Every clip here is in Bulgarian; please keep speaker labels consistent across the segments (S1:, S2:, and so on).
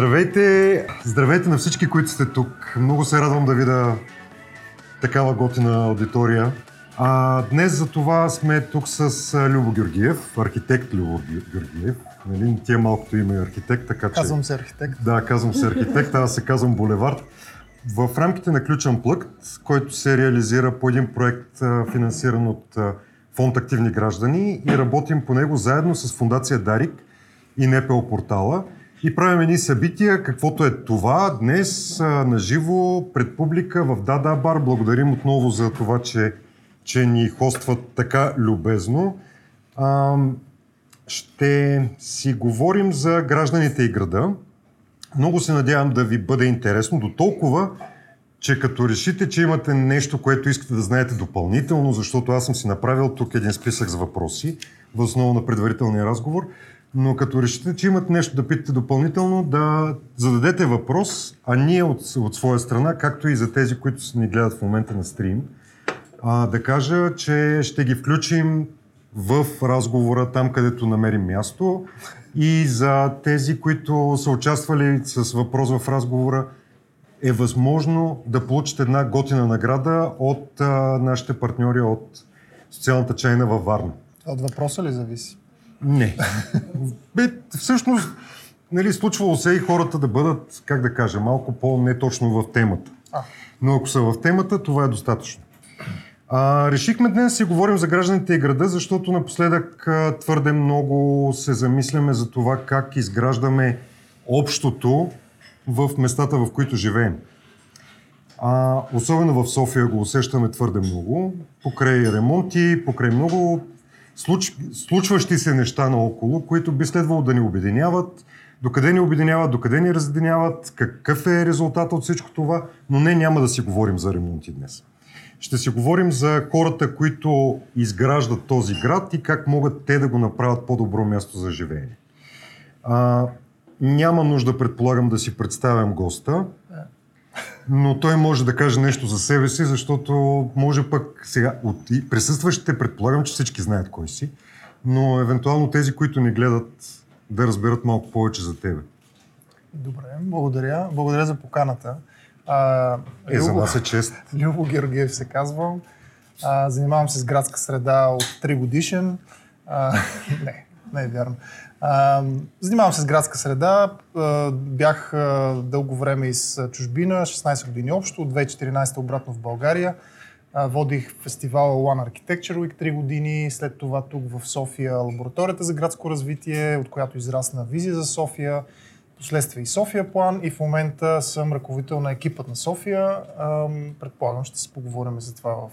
S1: Здравейте! Здравейте на всички, които сте тук. Много се радвам да видя такава готина аудитория. А, днес за това сме тук с Любо Георгиев, архитект Любо Георгиев. Нали? Тия малкото име е архитект, така че...
S2: Казвам се архитект.
S1: Да, казвам се архитект, аз се казвам Булевард. В рамките на Ключен плъкт, който се реализира по един проект, финансиран от фонд Активни граждани и работим по него заедно с фундация Дарик и НПО портала – и правим едни събития, каквото е това днес на живо пред публика в Дада Бар. Благодарим отново за това, че, че ни хостват така любезно. А, ще си говорим за гражданите и града. Много се надявам да ви бъде интересно до толкова, че като решите, че имате нещо, което искате да знаете допълнително, защото аз съм си направил тук един списък с въпроси, в основа на предварителния разговор, но като решите, че имат нещо да питате допълнително, да зададете въпрос, а ние от, от своя страна, както и за тези, които ни гледат в момента на стрим, а, да кажа, че ще ги включим в разговора там, където намерим място. И за тези, които са участвали с въпрос в разговора, е възможно да получите една готина награда от а, нашите партньори от социалната чайна във Варна.
S2: От въпроса ли зависи?
S1: Не. Бе, всъщност, нали, случвало се и хората да бъдат, как да кажа, малко по-не точно в темата. Но ако са в темата, това е достатъчно. А, решихме днес да си говорим за гражданите и града, защото напоследък а, твърде много се замисляме за това как изграждаме общото в местата, в които живеем. А, особено в София го усещаме твърде много, покрай ремонти, покрай много случ, случващи се неща наоколо, които би следвало да ни обединяват, докъде ни обединяват, докъде ни разединяват, какъв е резултат от всичко това, но не няма да си говорим за ремонти днес. Ще си говорим за хората, които изграждат този град и как могат те да го направят по-добро място за живеене. А, няма нужда, предполагам, да си представям госта но той може да каже нещо за себе си, защото може пък сега от присъстващите, предполагам, че всички знаят кой си, но евентуално тези, които ни гледат, да разберат малко повече за тебе.
S2: Добре, благодаря. Благодаря за поканата.
S1: А, е, Любо, за нас е чест.
S2: Любо Георгиев се казвам. А, занимавам се с градска среда от 3 годишен. А, не, не е вярно. Занимавам се с градска среда. Бях дълго време и с чужбина, 16 години общо, от 2014 обратно в България. Водих фестивала One Architecture Week 3 години, след това тук в София лабораторията за градско развитие, от която израсна визия за София, последствие и София план и в момента съм ръководител на екипът на София. Предполагам, ще си поговорим за това в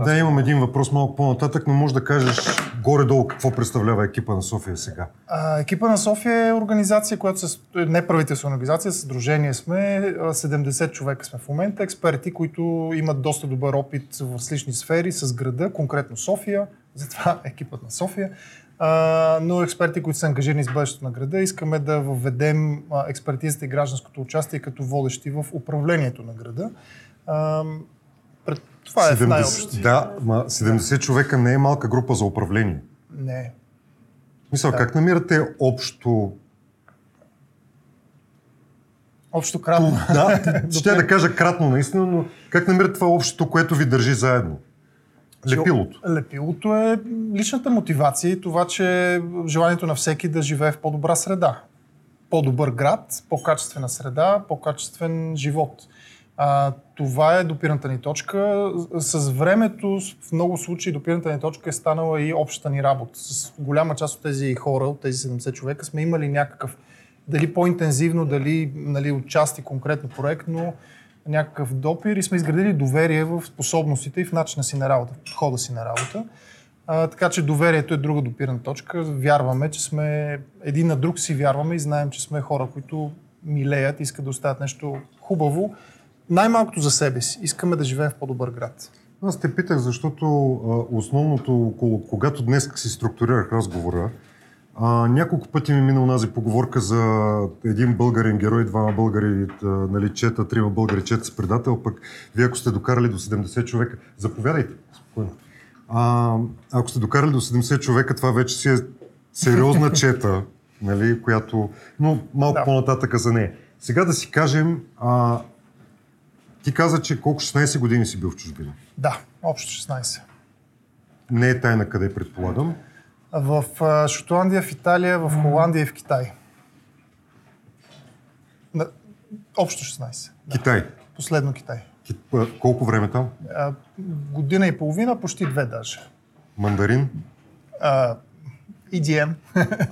S1: да, имам един въпрос малко по-нататък, но може да кажеш горе-долу какво представлява екипа на София сега.
S2: А, екипа на София е организация, която се, е неправителствена организация, съдружение сме, 70 човека сме в момента, експерти, които имат доста добър опит в различни сфери с града, конкретно София, затова екипът на София. А, но експерти, които са ангажирани с бъдещето на града, искаме да въведем експертизата и гражданското участие като водещи в управлението на града.
S1: Пред това е 70, в най-общо. Да, ма 70 човека не е малка група за управление.
S2: Не.
S1: Мисля, да. как намирате общо
S2: Общо кратно.
S1: Да, ще да кажа кратно наистина, но как намирате това общото, което ви държи заедно? Лепилото.
S2: Лепилото е личната мотивация и това, че желанието на всеки да живее в по-добра среда. По-добър град, по-качествена среда, по-качествен живот. А, това е допирната ни точка. С времето, в много случаи, допирната ни точка е станала и общата ни работа. С голяма част от тези хора, от тези 70 човека, сме имали някакъв, дали по-интензивно, дали нали, отчасти конкретно проект, но някакъв допир и сме изградили доверие в способностите и в начина си на работа, в подхода си на работа. А, така че доверието е друга допирна точка. Вярваме, че сме един на друг си вярваме и знаем, че сме хора, които милеят, искат да оставят нещо хубаво най-малкото за себе си. Искаме да живеем в по-добър град.
S1: Аз те питах, защото а, основното, когато днес си структурирах разговора, а, няколко пъти ми мина онази поговорка за един българен герой, двама българи нали, чета, трима българи чета с предател, пък вие ако сте докарали до 70 човека, заповядайте, спокойно. А, ако сте докарали до 70 човека, това вече си е сериозна чета. нали, която... Но малко
S2: Да.
S1: по-нататъка за нея. Сега да си кажем, а, ти каза, че колко 16 години си бил в чужбина.
S2: Да, общо 16.
S1: Не е тайна къде предполагам.
S2: В Шотландия, в Италия, в Холандия и в Китай. На, общо 16. Да.
S1: Китай.
S2: Последно Китай.
S1: Ки- а, Колко време там?
S2: А, година и половина, почти две даже.
S1: Мандарин?
S2: А, EDM.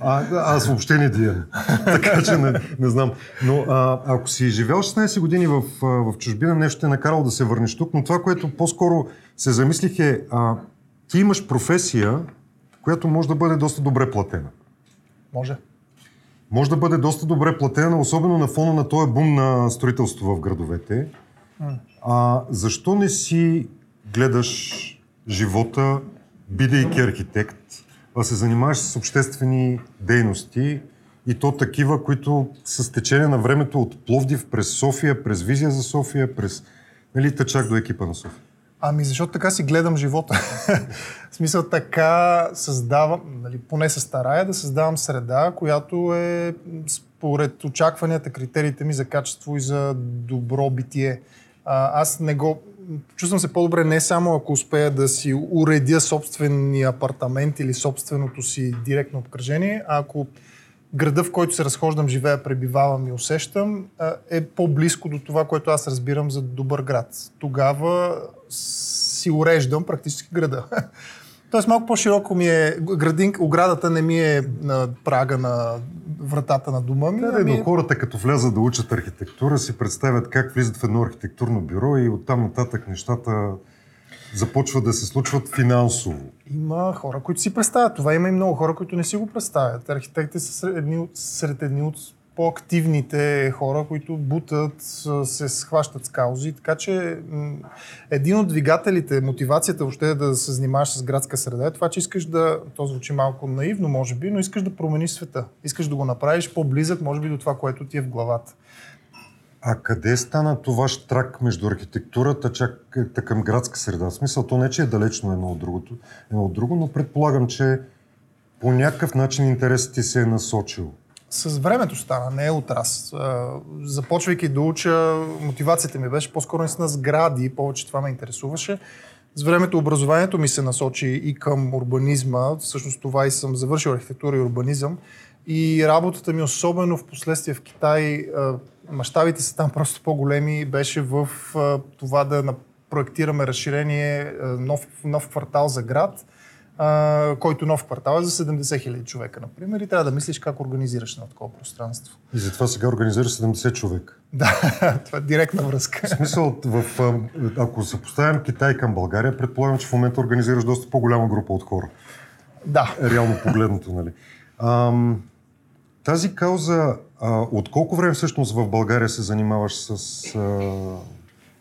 S1: А, да, аз въобще не дием. така че не, не знам. Но а, ако си живял 16 години в, а, в чужбина, нещо те е накарало да се върнеш тук, но това, което по-скоро се замислих е, а, ти имаш професия, която може да бъде доста добре платена.
S2: Може.
S1: Може да бъде доста добре платена, особено на фона на този бум на строителство в градовете. А, защо не си гледаш живота, бидейки архитект, а се занимаваш с обществени дейности и то такива, които с течение на времето от Пловдив през София, през Визия за София, през нали, та чак до екипа на София.
S2: Ами защото така си гледам живота. в смисъл така създавам, нали, поне се старая да създавам среда, която е според очакванията, критериите ми за качество и за добро битие. А, аз не го... Чувствам се по-добре не само ако успея да си уредя собствения апартамент или собственото си директно обкръжение, а ако града, в който се разхождам, живея, пребивавам и усещам, е по-близко до това, което аз разбирам за добър град. Тогава си уреждам практически града. Тоест малко по-широко ми е, градин, оградата не ми е на прага на вратата на дома ми.
S1: Да,
S2: ами
S1: но хората като влязат да учат архитектура, си представят как влизат в едно архитектурно бюро и оттам нататък нещата започват да се случват финансово.
S2: Има хора, които си представят. Това има и много хора, които не си го представят. Архитекти са сред едни от, сред едни от по-активните хора, които бутат, се схващат с каузи. Така че един от двигателите, мотивацията въобще е да се занимаваш с градска среда е това, че искаш да, то звучи малко наивно, може би, но искаш да промениш света. Искаш да го направиш по-близък, може би, до това, което ти е в главата.
S1: А къде стана това штрак между архитектурата чак е, към градска среда? В смисъл, то не че е далечно едно от другото, едно от друго, но предполагам, че по някакъв начин интересът ти се е насочил.
S2: С времето стана, не е от раз. Започвайки да уча, мотивацията ми беше по-скоро наистина сгради, повече това ме интересуваше. С времето образованието ми се насочи и към урбанизма, всъщност това и съм завършил архитектура и урбанизъм. И работата ми, особено в последствие в Китай, мащабите са там просто по-големи, беше в това да проектираме разширение, нов, нов квартал за град, а, който нов квартал е за 70 хиляди човека, например, и трябва да мислиш как организираш на такова пространство.
S1: И затова сега организираш 70 човека.
S2: Да, това е директна връзка.
S1: В смисъл, в, ако съпоставим Китай към България, предполагам, че в момента организираш доста по-голяма група от хора.
S2: Да.
S1: реално погледнато, нали? Ам, тази кауза, а, от колко време всъщност в България се занимаваш с а,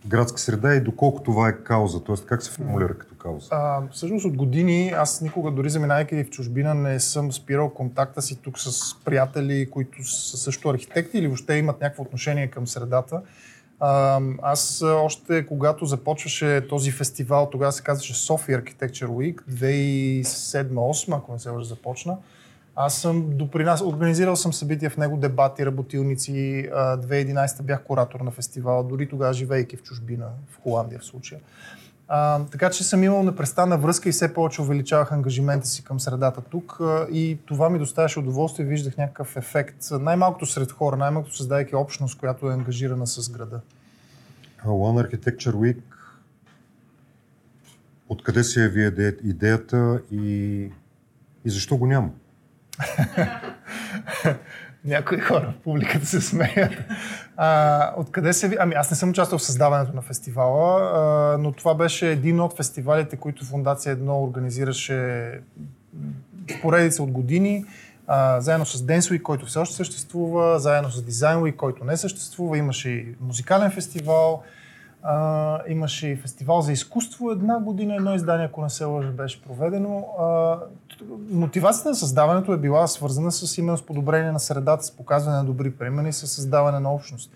S1: градска среда и доколко това е кауза? Тоест, как се формулира като кауза?
S2: А, всъщност от години аз никога, дори заминайки в чужбина, не съм спирал контакта си тук с приятели, които са също архитекти или въобще имат някакво отношение към средата. А, аз още когато започваше този фестивал, тогава се казваше Sophie Architecture Week, 2007-2008, ако не се лъжа, започна. Аз съм допринас, организирал съм събития в него, дебати, работилници. А, 2011 бях куратор на фестивала, дори тогава живейки в чужбина, в Холандия в случая. А, така че съм имал непрестанна връзка и все повече увеличавах ангажимента си към средата тук и това ми доставяше удоволствие, виждах някакъв ефект. Най-малкото сред хора, най-малкото създавайки общност, която е ангажирана с града.
S1: А One Architecture Week, откъде се яви иде- идеята и, и защо го няма?
S2: Някои хора в публиката се смеят. А, откъде се. Ами аз не съм участвал в създаването на фестивала, а, но това беше един от фестивалите, които Фундация 1 организираше в поредица от години, а, заедно с Dance Week, който все още съществува, заедно с Design Week, който не съществува. Имаше и музикален фестивал, а, имаше и фестивал за изкуство една година, едно издание, ако не се лъжа, беше проведено. А, мотивацията на създаването е била свързана с именно с подобрение на средата, с показване на добри примери с създаване на общност.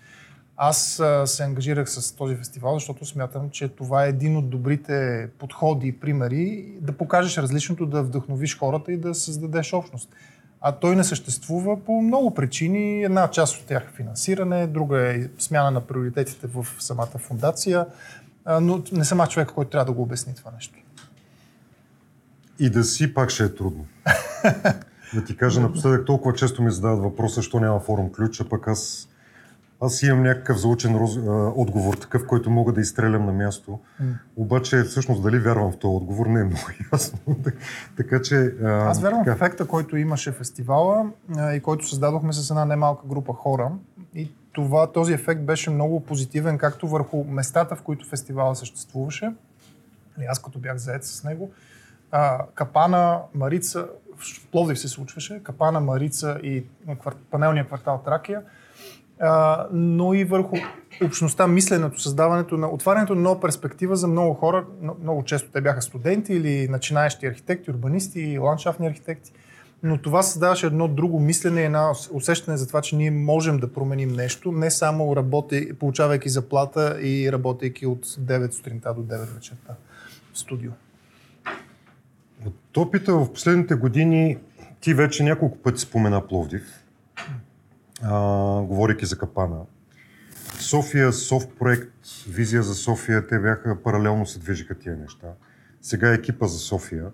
S2: Аз а, се ангажирах с този фестивал, защото смятам, че това е един от добрите подходи и примери да покажеш различното, да вдъхновиш хората и да създадеш общност. А той не съществува по много причини. Една част от тях е финансиране, друга е смяна на приоритетите в самата фундация, но не съм аз човек, който трябва да го обясни това нещо.
S1: И да си пак ще е трудно. да ти кажа, напоследък толкова често ми задават въпроса, защо няма форум ключа, пък аз аз имам някакъв заучен роз... отговор, такъв, който мога да изстрелям на място. Mm. Обаче, всъщност, дали вярвам в този отговор, не е много ясно. така че.
S2: А, Аз вярвам така... в ефекта, който имаше фестивала а, и който създадохме с една немалка група хора. И това, този ефект беше много позитивен, както върху местата, в които фестивала съществуваше. И аз като бях заед с него. А, Капана, Марица, в Пловдив се случваше, Капана, Марица и панелния квартал Тракия – а, но и върху общността, мисленето, създаването на отварянето на нова перспектива за много хора. Много често те бяха студенти или начинаещи архитекти, урбанисти, ландшафтни архитекти. Но това създаваше едно друго мислене, едно усещане за това, че ние можем да променим нещо, не само работи, получавайки заплата и работейки от 9 сутринта до 9 вечерта в студио.
S1: От опита в последните години ти вече няколко пъти спомена Пловдив а, говорейки за Капана. София, Софт проект, визия за София, те бяха паралелно се движиха тия неща. Сега е екипа за София.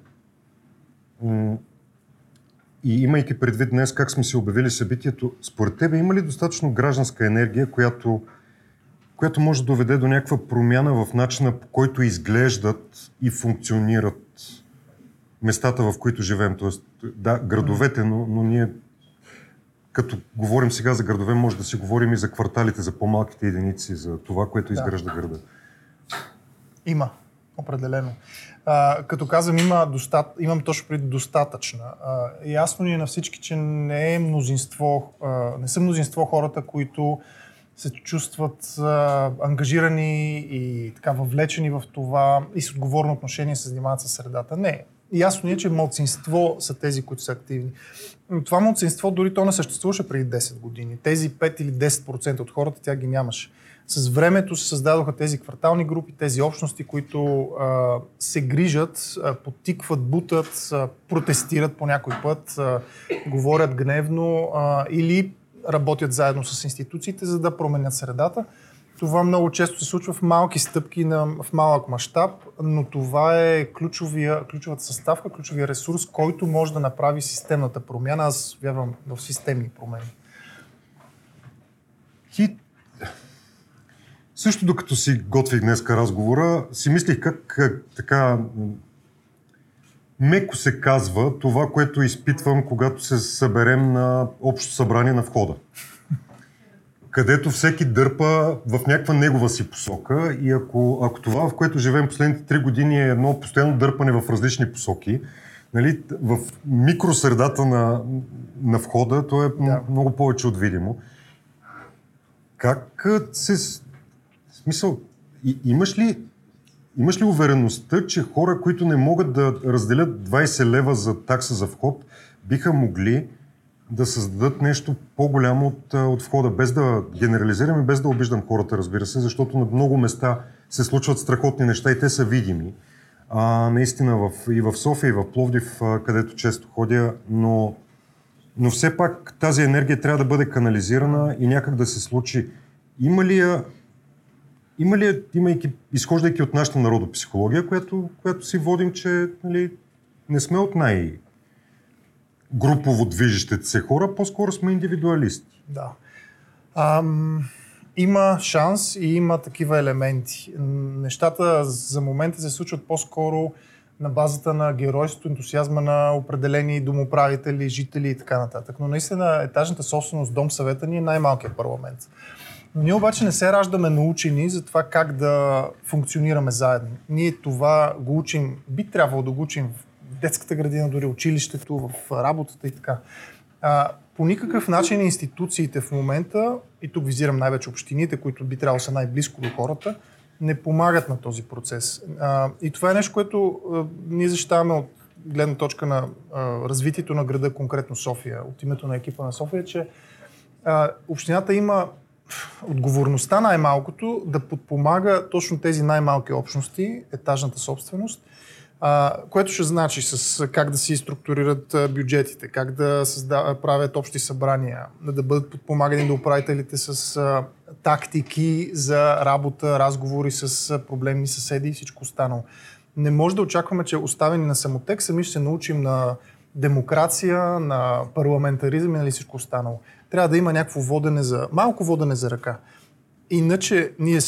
S1: И имайки предвид днес как сме си обявили събитието, според тебе има ли достатъчно гражданска енергия, която, която може да доведе до някаква промяна в начина по който изглеждат и функционират местата, в които живеем? Тоест, да, градовете, но, но ние като говорим сега за градове, може да си говорим и за кварталите, за по-малките единици, за това, което изгражда да. града.
S2: Има, определено. А, като казвам, има достат... имам точно преди достатъчна. А, ясно ни е на всички, че не е мнозинство, а, не са мнозинство хората, които се чувстват а, ангажирани и така въвлечени в това и с отговорно отношение се занимават с средата. Не. Ясно ни е, че младсинство са тези, които са активни това младсинство дори то не съществуваше преди 10 години. Тези 5 или 10% от хората тя ги нямаше. С времето се създадоха тези квартални групи, тези общности, които а, се грижат, а, потикват, бутат, а, протестират по някой път, а, говорят гневно а, или работят заедно с институциите, за да променят средата. Това много често се случва в малки стъпки, на, в малък мащаб, но това е ключовия, ключовата съставка, ключовия ресурс, който може да направи системната промяна. Аз вярвам в системни промени.
S1: Ти... Също докато си готвих днес разговора, си мислих как, как така меко се казва това, което изпитвам, когато се съберем на общо събрание на входа където всеки дърпа в някаква негова си посока и ако, ако това, в което живеем последните три години е едно постоянно дърпане в различни посоки, нали, в микросредата на, на входа, то е да. много повече от видимо. Как се... Смисъл, и, имаш ли Имаш ли увереността, че хора, които не могат да разделят 20 лева за такса за вход, биха могли да създадат нещо по-голямо от, от входа, без да генерализирам и без да обиждам хората, разбира се, защото на много места се случват страхотни неща и те са видими. А, наистина в, и в София, и в Пловдив, където често ходя, но, но все пак тази енергия трябва да бъде канализирана и някак да се случи. Има ли я, има ли имайки, изхождайки от нашата народопсихология, която, която си водим, че нали, не сме от най- групово движещите се хора, по-скоро сме индивидуалисти.
S2: Да. Ам, има шанс и има такива елементи. Нещата за момента се случват по-скоро на базата на геройството, ентусиазма на определени домоправители, жители и така нататък. Но наистина етажната собственост, дом съвета ни е най-малкият парламент. Ние обаче не се раждаме научени за това как да функционираме заедно. Ние това го учим, би трябвало да го учим в детската градина, дори училището, в работата и така. А, по никакъв начин институциите в момента, и тук визирам най-вече общините, които би трябвало са най-близко до хората, не помагат на този процес. А, и това е нещо, което а, ние защитаваме от гледна точка на а, развитието на града, конкретно София, от името на екипа на София, че а, общината има отговорността най-малкото да подпомага точно тези най-малки общности, етажната собственост, което ще значи с как да си структурират бюджетите, как да създав... правят общи събрания, да бъдат подпомагани до управителите с а, тактики за работа, разговори с проблемни съседи и всичко останало. Не може да очакваме, че оставени на самотек, сами ще се научим на демокрация, на парламентаризъм и нали всичко останало. Трябва да има някакво водене за, малко водене за ръка. Иначе ние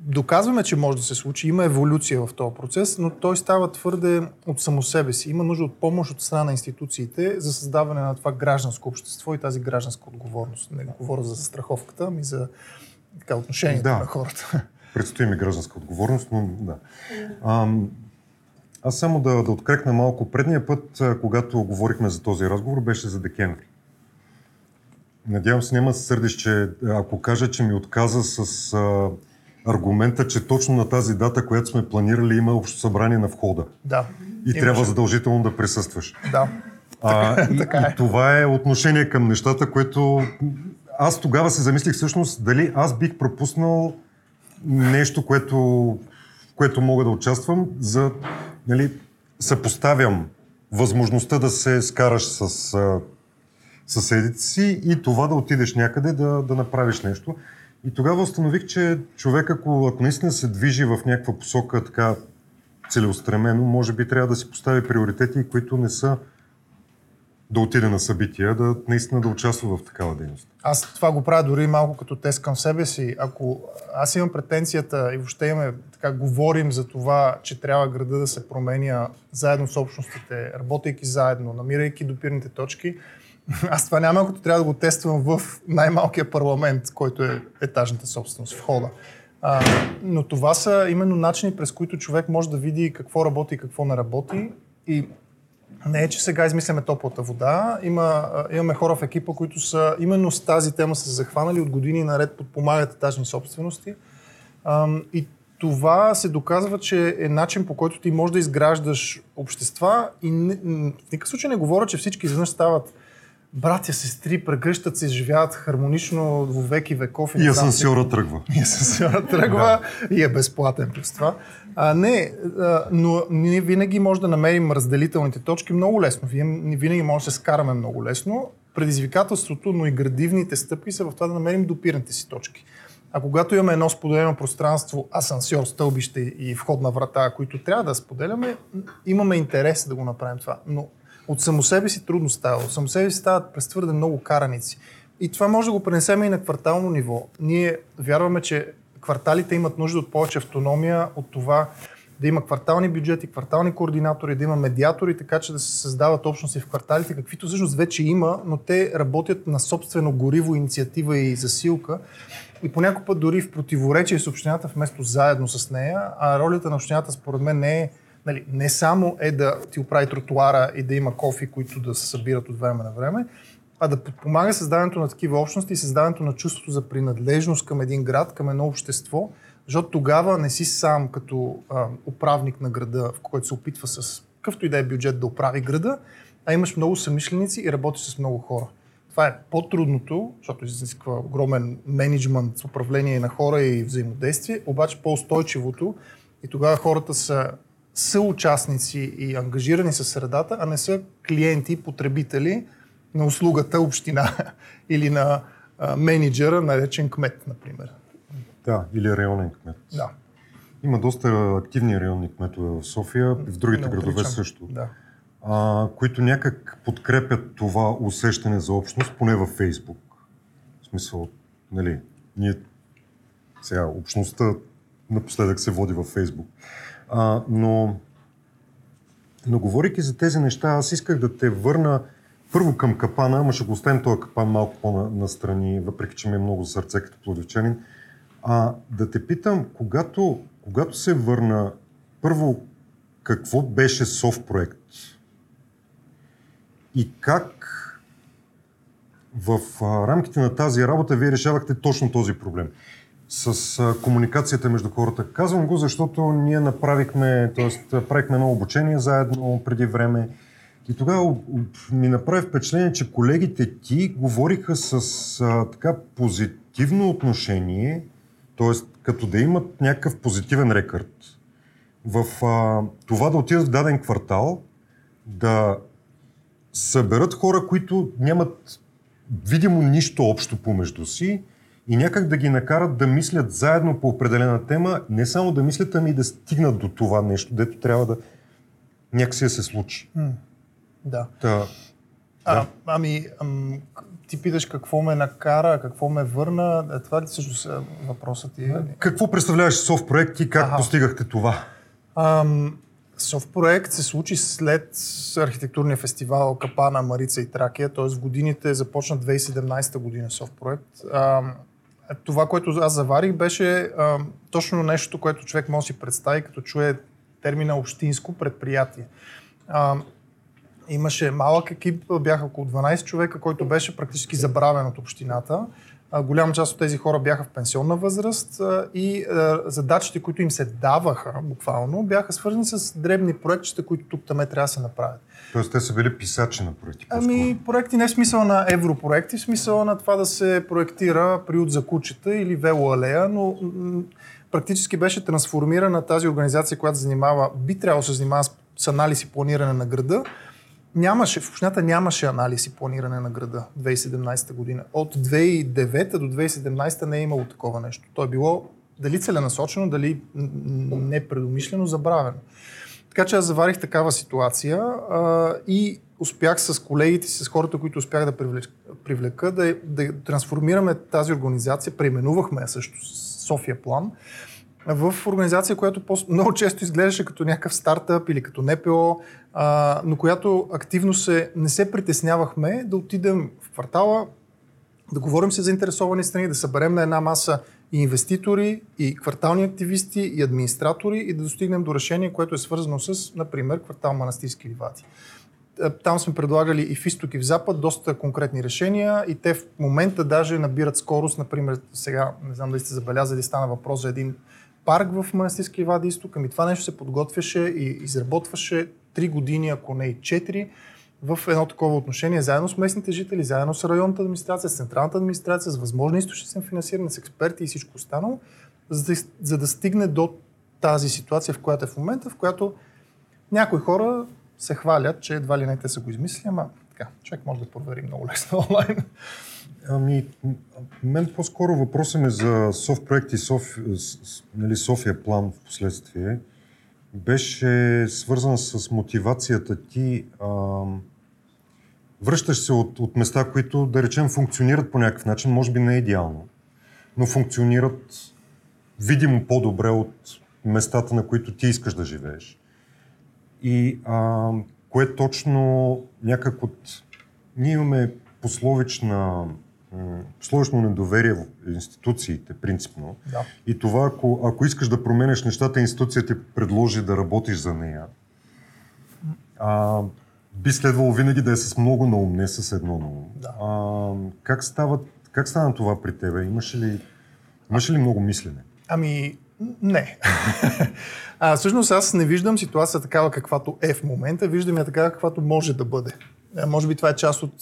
S2: доказваме, че може да се случи, има еволюция в този процес, но той става твърде от само себе си. Има нужда от помощ от страна на институциите за създаване на това гражданско общество и тази гражданска отговорност. Не говоря за страховката, ами за така, отношението да. на хората.
S1: Предстои ми гражданска отговорност, но да. Ам, аз само да, да открекна малко. Предния път, когато говорихме за този разговор, беше за декември. Надявам се няма да се сърдиш, че ако кажа, че ми отказа с а, аргумента, че точно на тази дата, която сме планирали, има общо събрание на входа.
S2: Да.
S1: И Имаше. трябва задължително да присъстваш.
S2: Да.
S1: А, и, така е. и това е отношение към нещата, което аз тогава се замислих всъщност дали аз бих пропуснал нещо, което, което мога да участвам, за нали, съпоставям възможността да се скараш с съседите си и това да отидеш някъде да, да направиш нещо. И тогава установих, че човек, ако, ако наистина се движи в някаква посока така целеустремено, може би трябва да си постави приоритети, които не са да отиде на събития, да наистина да участва в такава дейност.
S2: Аз това го правя дори малко като тест към себе си. Ако аз имам претенцията и въобще имаме, така говорим за това, че трябва града да се променя заедно с общностите, работейки заедно, намирайки допирните точки, аз това няма, като трябва да го тествам в най-малкия парламент, който е етажната собственост, в хода. А, но това са именно начини, през които човек може да види какво работи и какво не работи. И не е, че сега измисляме топлата вода. Има, имаме хора в екипа, които са именно с тази тема са захванали от години наред подпомагат етажни собствености. А, и това се доказва, че е начин по който ти можеш да изграждаш общества и не, в никакъв случай не говоря, че всички изведнъж стават братя, сестри, прегръщат се, живеят хармонично в веки веков.
S1: И, и асансьора тръгва.
S2: И асансьора тръгва и е безплатен плюс това. А, не, а, но ние винаги може да намерим разделителните точки много лесно. Вие винаги може да се скараме много лесно. Предизвикателството, но и градивните стъпки са в това да намерим допирните си точки. А когато имаме едно споделено пространство, асансьор, стълбище и входна врата, които трябва да споделяме, имаме интерес да го направим това. Но от само себе си трудно става. От само себе си стават през твърде много караници. И това може да го пренесем и на квартално ниво. Ние вярваме, че кварталите имат нужда от повече автономия, от това да има квартални бюджети, квартални координатори, да има медиатори, така че да се създават общности в кварталите, каквито всъщност вече има, но те работят на собствено гориво, инициатива и засилка. И понякога път дори в противоречие с общината, вместо заедно с нея, а ролята на общината според мен не е нали, не само е да ти оправи тротуара и да има кофи, които да се събират от време на време, а да подпомага създаването на такива общности и създаването на чувството за принадлежност към един град, към едно общество, защото тогава не си сам като а, управник на града, в който се опитва с какъвто и да е бюджет да оправи града, а имаш много самишленици и работиш с много хора. Това е по-трудното, защото изисква огромен менеджмент, управление на хора и взаимодействие, обаче по-устойчивото и тогава хората са са участници и ангажирани с средата, а не са клиенти, потребители на услугата община или на а, менеджера, наречен кмет, например.
S1: Да, или районен кмет.
S2: Да.
S1: Има доста активни районни кметове в София, в другите градове също,
S2: да.
S1: а, които някак подкрепят това усещане за общност, поне във Фейсбук. В смисъл, нали, ние сега общността напоследък се води във Фейсбук. А, но, но говорики за тези неща, аз исках да те върна първо към капана, ама ще го оставим този капан малко по-настрани, въпреки че ми е много сърце като плодовчанин. А да те питам, когато, когато се върна, първо, какво беше СОВ проект? И как в рамките на тази работа вие решавахте точно този проблем? С комуникацията между хората. Казвам го, защото ние направихме, т.е. правихме едно обучение заедно преди време и тогава ми направи впечатление, че колегите ти говориха с а, така позитивно отношение, т.е. като да имат някакъв позитивен рекърд. в а, това да отидат в даден квартал, да съберат хора, които нямат видимо нищо общо помежду си и някак да ги накарат да мислят заедно по определена тема, не само да мислят, ами да стигнат до това нещо, дето трябва да някакси да се случи.
S2: М, Да.
S1: Та,
S2: А, ами, ам, ти питаш какво ме накара, какво ме върна. Е, Това ли всъщност е въпросът ти?
S1: какво представляваш СОВ проект и как
S2: Аха.
S1: постигахте това?
S2: Ам, Сов проект се случи след архитектурния фестивал Капана, Марица и Тракия, т.е. в годините започна 2017 година Сов проект. Това, което аз заварих, беше ам, точно нещо, което човек може да си представи, като чуе термина общинско предприятие. Ам, Имаше малък екип, бяха около 12 човека, който беше практически забравен от общината. Голяма част от тези хора бяха в пенсионна възраст и задачите, които им се даваха буквално, бяха свързани с дребни проектчета, които тук там трябва да се направят.
S1: Тоест те са били писачи на проекти.
S2: Ами, проекти не в смисъла на европроекти, в смисъла на това да се проектира приют за кучета или велоалея, но м- практически беше трансформирана тази организация, която занимава, би трябвало да се занимава с анализ и планиране на града. Нямаше, в общината нямаше анализ и планиране на града 2017 година. От 2009 до 2017 не е имало такова нещо. То е било дали целенасочено, дали непредумишлено, забравено. Така че аз заварих такава ситуация а, и успях с колегите с хората, които успях да привлека, привлека, да, да трансформираме тази организация, преименувахме също София План, в организация, която много често изглеждаше като някакъв стартъп или като НПО, а, но която активно се, не се притеснявахме да отидем в квартала, да говорим с заинтересовани страни, да съберем на една маса и инвеститори, и квартални активисти, и администратори и да достигнем до решение, което е свързано с, например, квартал Манастирски ливади. Е, Там сме предлагали и в изток и в запад доста конкретни решения и те в момента даже набират скорост. Например, сега, не знам дали сте забелязали, стана въпрос за един парк в Манастирски ливади изток. Ами това нещо се подготвяше и изработваше 3 години, ако не и 4 в едно такова отношение, заедно с местните жители, заедно с районната администрация, с централната администрация, с възможни източници на финансиране, с експерти и всичко останало, за да, за да стигне до тази ситуация, в която е в момента, в която някои хора се хвалят, че едва ли не те са го измислили, ама така, човек може да провери много лесно онлайн.
S1: Ами, мен по-скоро въпросът ми за СОВ проект и Соф, нали, София план в последствие беше свързан с мотивацията ти. Ам, връщаш се от, от места, които, да речем, функционират по някакъв начин, може би не е идеално, но функционират видимо по-добре от местата, на които ти искаш да живееш. И а, кое точно някак от... Ние имаме пословична, пословично недоверие в институциите, принципно.
S2: Да.
S1: И това, ако, ако искаш да променеш нещата, институцията ти предложи да работиш за нея, а, би следвало винаги да е с много на ум, не с едно на ум.
S2: Да.
S1: А, как, става, как стана това при тебе? Имаше ли, имаше ли много мислене?
S2: Ами, не. а, всъщност аз не виждам ситуация такава каквато е в момента, виждам я такава каквато може да бъде. А, може би това е част от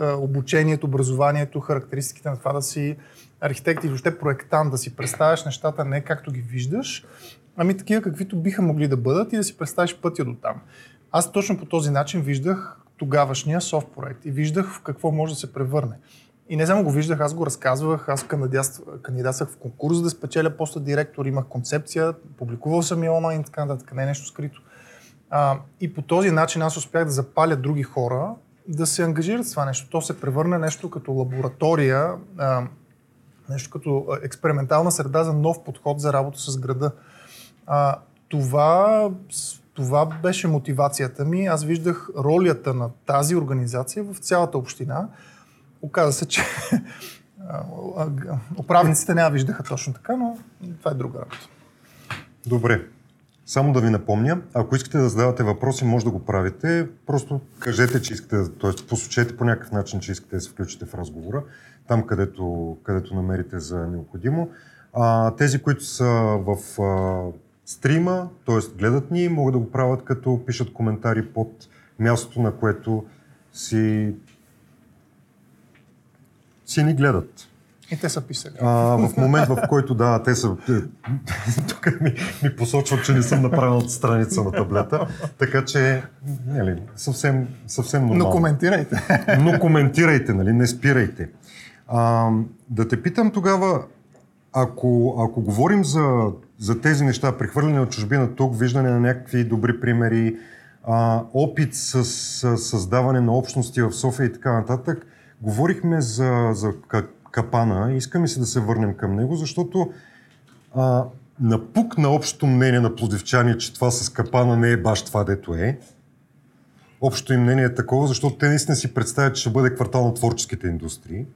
S2: а, обучението, образованието, характеристиките на това да си архитект или въобще проектант, да си представяш нещата не както ги виждаш, ами такива каквито биха могли да бъдат и да си представиш пътя до там. Аз точно по този начин виждах тогавашния софт проект и виждах в какво може да се превърне. И не само го виждах, аз го разказвах, аз кандидатствах в конкурс да спечеля поста директор, имах концепция, публикувал съм я онлайн и така нататък, не е нещо скрито. А, и по този начин аз успях да запаля други хора да се ангажират с това нещо. То се превърна нещо като лаборатория, а, нещо като експериментална среда за нов подход за работа с града. А, това, това беше мотивацията ми. Аз виждах ролята на тази организация в цялата община. Оказа се, че управниците я виждаха точно така, но това е друга работа.
S1: Добре. Само да ви напомня, ако искате да задавате въпроси, може да го правите. Просто кажете, че искате, т.е. посочете по някакъв начин, че искате да се включите в разговора, там където, където намерите за необходимо. А, тези, които са в а, стрима, т.е. гледат ни, могат да го правят като пишат коментари под мястото, на което си, си ни гледат.
S2: И те са писали.
S1: А, в момент, в който да, те са. Тук тук ми, ми посочват, че не съм направил от страница на таблета, така че нали, съвсем, съвсем нормално.
S2: Но коментирайте.
S1: Но коментирайте, нали, не спирайте. А, да те питам тогава, ако, ако говорим за, за тези неща, прехвърляне от чужбина тук, виждане на някакви добри примери, а, опит с, с създаване на общности в София и така нататък, говорихме за, за капана. Искаме се да се върнем към него, защото а, напук на общото мнение на плодивчани, че това с капана не е баш това, дето е. Общото им мнение е такова, защото те наистина си представят, че ще бъде квартал на творческите индустрии.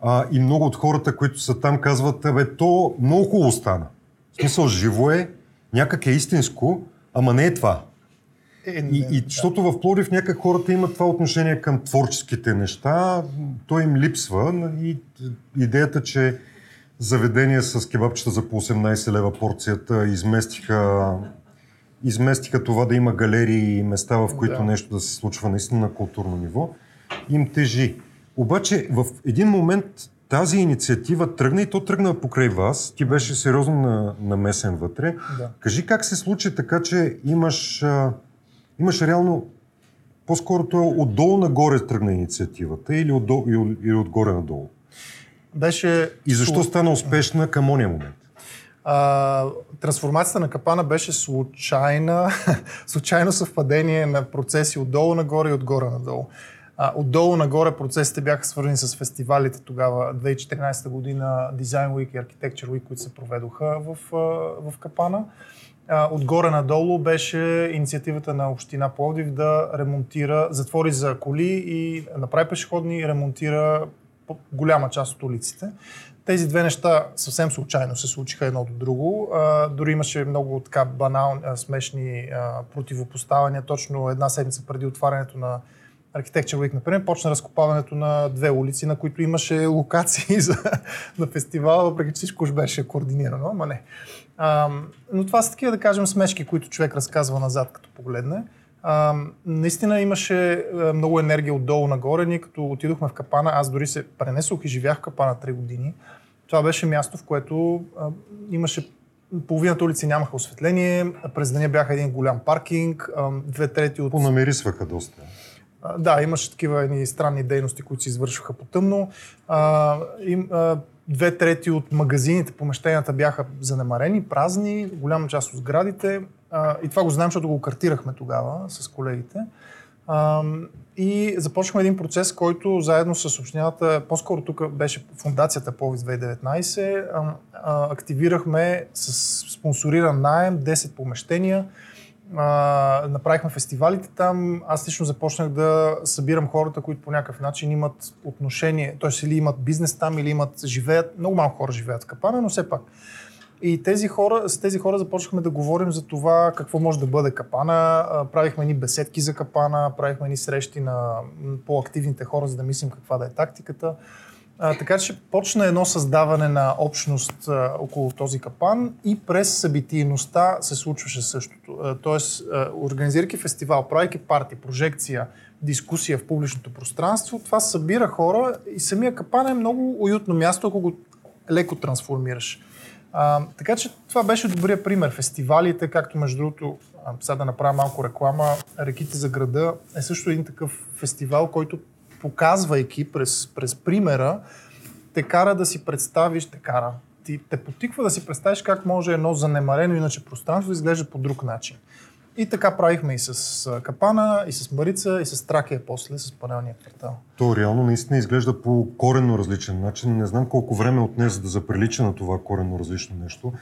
S1: А, и много от хората, които са там, казват, бе, то много хубаво стана. В смисъл, живо е, някак е истинско, ама не е това. Е, и, и защото в Плодив някак хората имат това отношение към творческите неща, то им липсва и идеята, че заведения с кебабчета за по 18 лева порцията изместиха, изместиха това да има галерии и места, в които да. нещо да се случва наистина на културно ниво, им тежи. Обаче в един момент тази инициатива тръгна и то тръгна покрай вас. Ти беше сериозно намесен вътре. Да. Кажи как се случи така, че имаш, а, имаш реално по-скоро то е отдолу нагоре тръгна инициативата или, отдолу, или отгоре надолу?
S2: Беше...
S1: И защо стана успешна към ония момент?
S2: А, трансформацията на капана беше случайна, случайно съвпадение на процеси отдолу нагоре и отгоре надолу. А, отдолу нагоре процесите бяха свързани с фестивалите тогава, 2014 година, Design Week и Architecture Week, които се проведоха в, в Капана. Отгоре надолу беше инициативата на Община Пловдив да ремонтира, затвори за коли и направи пешеходни и ремонтира голяма част от улиците. Тези две неща съвсем случайно се случиха едно до друго. А, дори имаше много така банални, смешни а, противопоставания. Точно една седмица преди отварянето на Architecture Week, например, почна разкопаването на две улици, на които имаше локации за, на фестивала, въпреки че всичко уж беше координирано, ама не. А, но това са такива, да кажем, смешки, които човек разказва назад, като погледне. А, наистина имаше много енергия отдолу нагоре. Ние като отидохме в Капана, аз дори се пренесох и живях в Капана 3 години. Това беше място, в което а, имаше половината улици нямаха осветление, през деня бяха един голям паркинг, а, две трети от...
S1: Понамирисваха доста.
S2: Да, имаше такива едни странни дейности, които се извършваха по тъмно. Две трети от магазините, помещенията бяха занемарени, празни, голяма част от сградите. И това го знаем, защото го картирахме тогава с колегите. И започнахме един процес, който заедно с общината, по-скоро тук беше фундацията Повис 2019, а, а, активирахме с спонсориран найем 10 помещения, а, направихме фестивалите там. Аз лично започнах да събирам хората, които по някакъв начин имат отношение, т.е. или имат бизнес там, или имат, живеят, много малко хора живеят в Капана, но все пак. И тези хора, с тези хора започнахме да говорим за това какво може да бъде капана. Правихме ни беседки за капана, правихме ни срещи на по-активните хора, за да мислим каква да е тактиката. А, така че почна едно създаване на общност а, около този капан и през събитийността се случваше същото. А, тоест, а, организирайки фестивал, правейки парти, прожекция, дискусия в публичното пространство, това събира хора и самия капан е много уютно място, ако го леко трансформираш. А, така че това беше добрия пример. Фестивалите, както между другото, сега да направя малко реклама, Реките за града е също един такъв фестивал, който показвайки през, през примера, те кара да си представиш, те кара, ти, те потиква да си представиш как може едно занемарено иначе пространство да изглежда по друг начин. И така правихме и с Капана, и с Марица, и с Тракия после, с панелния квартал.
S1: То реално наистина изглежда по коренно различен начин. Не знам колко време отне за да заприлича на това коренно различно нещо,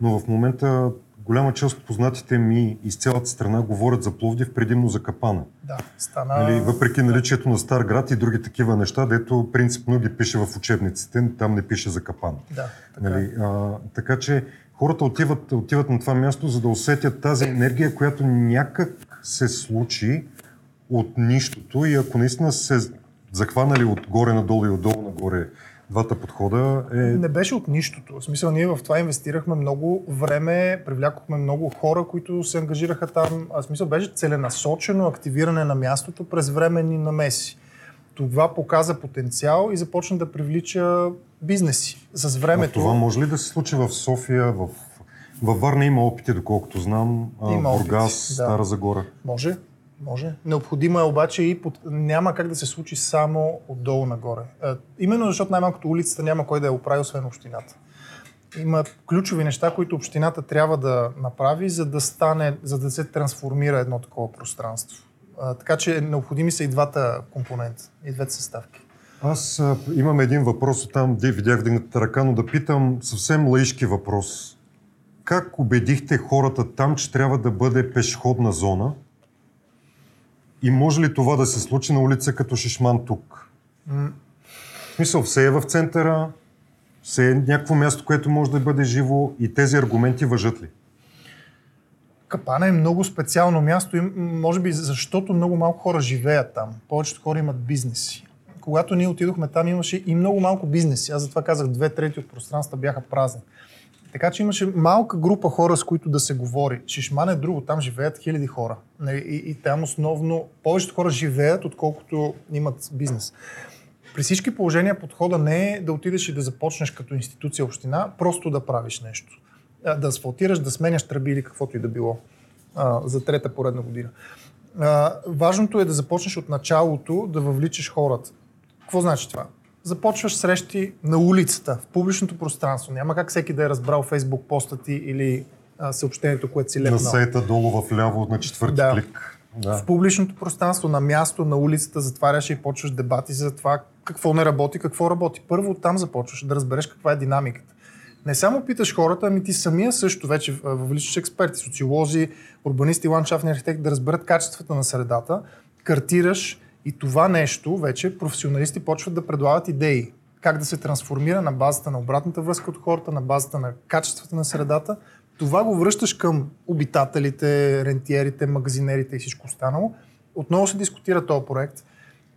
S1: но в момента голяма част от познатите ми из цялата страна говорят за Пловдив, предимно за Капана.
S2: Да, стана...
S1: Нали, въпреки наличието на Стар град и други такива неща, дето принципно ги пише в учебниците, там не пише за Капана.
S2: Да, така.
S1: Нали, а, така че хората отиват, отиват на това място, за да усетят тази енергия, която някак се случи от нищото и ако наистина се захванали отгоре надолу и отдолу нагоре двата подхода е...
S2: Не беше от нищото. В смисъл, ние в това инвестирахме много време, привлякохме много хора, които се ангажираха там. В смисъл, беше целенасочено активиране на мястото през временни намеси. Това показа потенциал и започна да привлича бизнеси с времето.
S1: А това може ли да се случи в София, в Във Варна има опити, доколкото знам. Има Бургас, опити, да. Стара Загора.
S2: Може, може. Необходимо е обаче и под... няма как да се случи само отдолу нагоре. А, именно защото най-малкото улицата няма кой да я оправи, освен общината. Има ключови неща, които общината трябва да направи, за да стане, за да се трансформира едно такова пространство. А, така че необходими са и двата компонента, и двете съставки.
S1: Аз а, имам един въпрос от там, где видях вдигната ръка, но да питам съвсем лаишки въпрос. Как убедихте хората там, че трябва да бъде пешеходна зона? И може ли това да се случи на улица като Шишман тук? Mm. В смисъл, все е в центъра, все е някакво място, което може да бъде живо и тези аргументи въжат ли?
S2: Капана е много специално място и може би защото много малко хора живеят там. Повечето хора имат бизнеси. Когато ние отидохме там, имаше и много малко бизнеси. Аз затова казах, две трети от пространства бяха празни. Така че имаше малка група хора, с които да се говори. Шишман е друго, там живеят хиляди хора. Нали, и, и там основно повечето хора живеят, отколкото имат бизнес. При всички положения подхода не е да отидеш и да започнеш като институция община, просто да правиш нещо. Да асфалтираш, да сменяш тръби или каквото и да било а, за трета поредна година. А, важното е да започнеш от началото да въвличаш хората. Какво значи това? Започваш срещи на улицата, в публичното пространство. Няма как всеки да е разбрал фейсбук поста ти или а, съобщението, което си лепнал.
S1: На сайта долу в ляво на четвърти да. клик.
S2: Да. В публичното пространство, на място, на улицата, затваряш и почваш дебати за това какво не работи, какво работи. Първо там започваш да разбереш каква е динамиката. Не само питаш хората, ами ти самия също вече въвличаш експерти, социолози, урбанисти, ландшафтни архитекти да разберат качествата на средата, картираш и това нещо вече професионалисти почват да предлагат идеи. Как да се трансформира на базата на обратната връзка от хората, на базата на качествата на средата. Това го връщаш към обитателите, рентиерите, магазинерите и всичко останало. Отново се дискутира този проект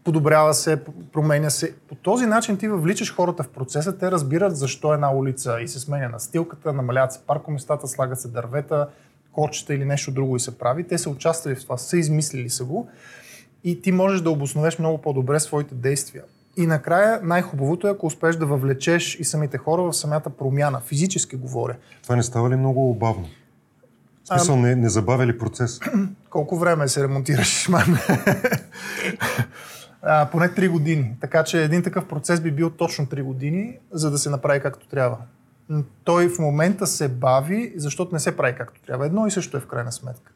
S2: подобрява се, променя се. По този начин ти въвличаш хората в процеса, те разбират защо една улица и се сменя на стилката, намаляват се паркоместата, слагат се дървета, корчета или нещо друго и се прави. Те са участвали в това, са измислили са го и ти можеш да обосновеш много по-добре своите действия. И накрая най-хубавото е, ако успееш да въвлечеш и самите хора в самата промяна, физически говоря.
S1: Това не става ли много бавно? В смисъл, а, не, не забавя ли процес?
S2: Колко време се ремонтираш, ман? а, поне 3 години. Така че един такъв процес би бил точно 3 години, за да се направи както трябва. Той в момента се бави, защото не се прави както трябва. Едно и също е в крайна сметка.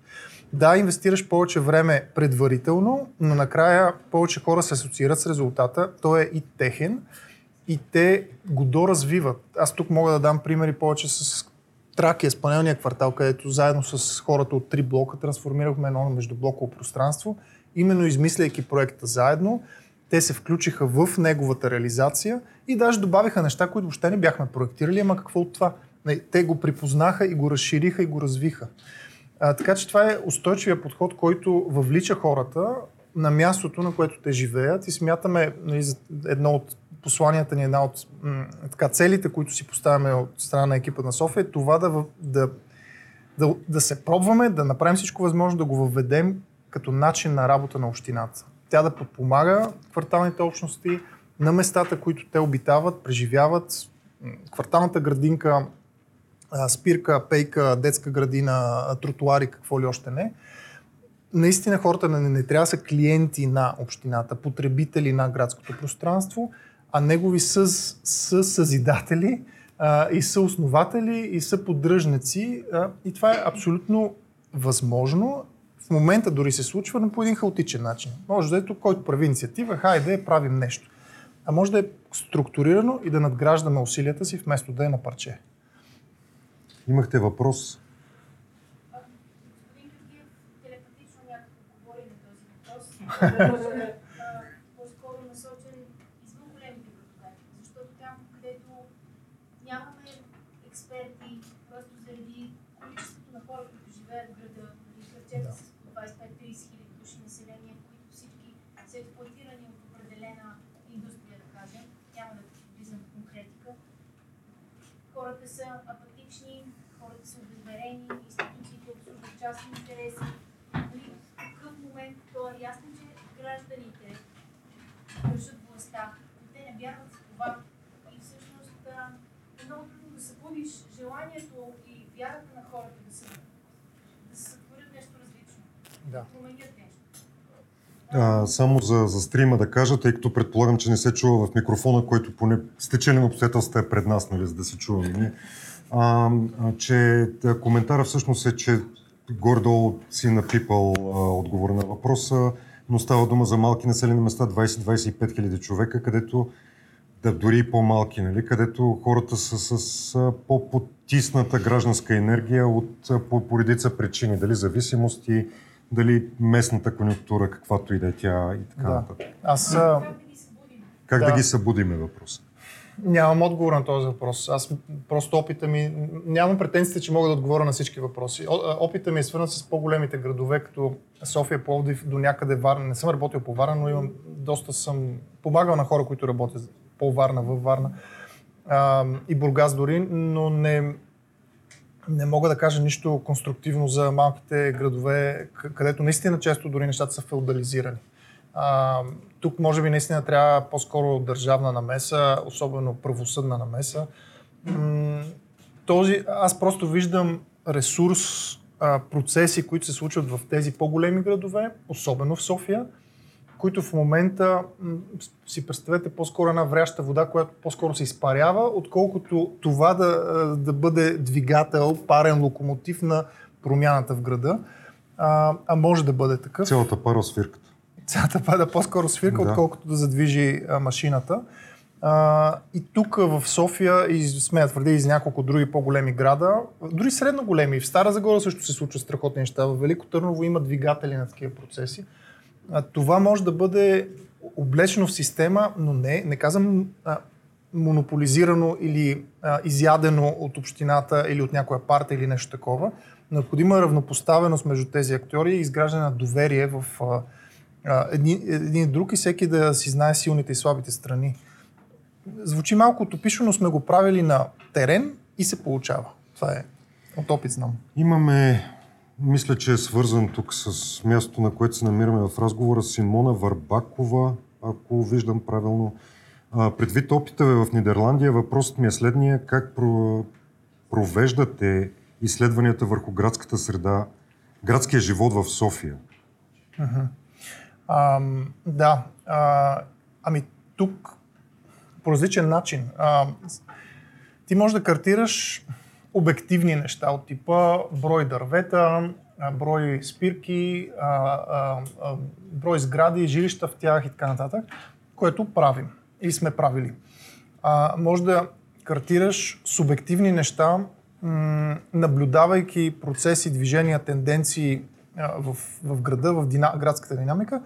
S2: Да, инвестираш повече време предварително, но накрая повече хора се асоциират с резултата. Той е и техен и те го доразвиват. Аз тук мога да дам примери повече с Тракия, с панелния квартал, където заедно с хората от три блока трансформирахме едно междублоково пространство – именно измисляйки проекта заедно, те се включиха в неговата реализация и даже добавиха неща, които въобще не бяхме проектирали, ама какво от това? Те го припознаха и го разшириха и го развиха. А, така че това е устойчивия подход, който въвлича хората на мястото, на което те живеят и смятаме нали, едно от посланията ни, една от м- така, целите, които си поставяме от страна на екипа на София, е това да, да, да, да се пробваме, да направим всичко възможно да го въведем като начин на работа на общината. Тя да подпомага кварталните общности на местата, които те обитават, преживяват. Кварталната градинка, спирка, пейка, детска градина, тротуари, какво ли още не. Наистина хората не, не трябва да са клиенти на общината, потребители на градското пространство, а негови със, със съзидатели а, и са основатели и са поддръжници. А, и това е абсолютно възможно в момента дори се случва, но по един хаотичен начин. Може да е тук, който прави инициатива, хайде, правим нещо. А може да е структурирано и да надграждаме усилията си, вместо да е на парче.
S1: Имахте въпрос?
S3: по-скоро насочен извън големите градове, защото там, където нямаме експерти, просто заради количеството на хора, които живеят в града, да. 25-30 хиляди души население, които всички са експлуатирани от определена индустрия, да кажем. Няма да влизам в конкретика. Хората са апатични, хората са обезверени, институциите обслужват частни интереси. Нали, в какъв момент то е ясно, че гражданите държат властта, но те не вярват в това. И всъщност е много трудно да събудиш желанието и вярата на хората да се, да се сътворят нещо различно,
S2: Да.
S3: да променят нещо.
S1: А, само за, за стрима да кажа, тъй като предполагам, че не се чува в микрофона, който поне с течение на обстоятелствата е пред нас, нали, за да се чуваме ние. А, а, че коментара всъщност е, че горе-долу си напипал а, отговор на въпроса, но става дума за малки населени места, 20-25 хиляди човека, където да, дори и по-малки, нали, където хората са с а, по-потисната гражданска енергия от по, по редица причини, дали зависимости, дали местната конъюнктура, каквато и да е тя и така
S2: Да.
S1: нататък.
S2: Аз
S3: Как да ги събудим?
S1: Как да,
S2: нямам отговор на този въпрос. Аз просто опита ми... Нямам претенциите, че мога да отговоря на всички въпроси. Опита ми е свързан с по-големите градове, като София, Пловдив, до някъде Варна. Не съм работил по Варна, но имам доста съм помагал на хора, които работят по Варна, във Варна. А, и Бургас дори, но не, не мога да кажа нищо конструктивно за малките градове, където наистина често дори нещата са феодализирани. А, тук може би наистина трябва по-скоро държавна намеса, особено правосъдна намеса. Този, аз просто виждам ресурс, а, процеси, които се случват в тези по-големи градове, особено в София, които в момента си представете по-скоро една вряща вода, която по-скоро се изпарява, отколкото това да, да бъде двигател, парен локомотив на промяната в града. А, а може да бъде такъв
S1: Цялата пара свирката.
S2: Цялата пада по-скоро свирка,
S1: Да.
S2: отколкото да задвижи а, машината. А, и тук в София, и смея твърди и за няколко други по-големи града, дори средно големи, в Стара Загора също се случват страхотни неща. В Велико Търново има двигатели на такива процеси. А, това може да бъде облечено в система, но не, не казвам а, монополизирано или а, изядено от общината или от някоя партия или нещо такова. Необходима е равнопоставеност между тези актьори и изграждане на доверие в а, а, един, друг и всеки да си знае силните и слабите страни. Звучи малко утопично, но сме го правили на терен и се получава. Това е от опит знам.
S1: Имаме, мисля, че е свързан тук с мястото, на което се намираме в разговора, Симона Варбакова, ако виждам правилно. А, предвид опита ви в Нидерландия, въпросът ми е следния. Как про, провеждате изследванията върху градската среда, градския живот в София?
S2: А, да. А, ами тук по различен начин. А, ти можеш да картираш обективни неща от типа брой дървета, брой спирки, а, а, а, брой сгради, жилища в тях и така нататък, което правим или сме правили. А, може да картираш субективни неща, м- наблюдавайки процеси, движения, тенденции в, в града, в дина, градската динамика,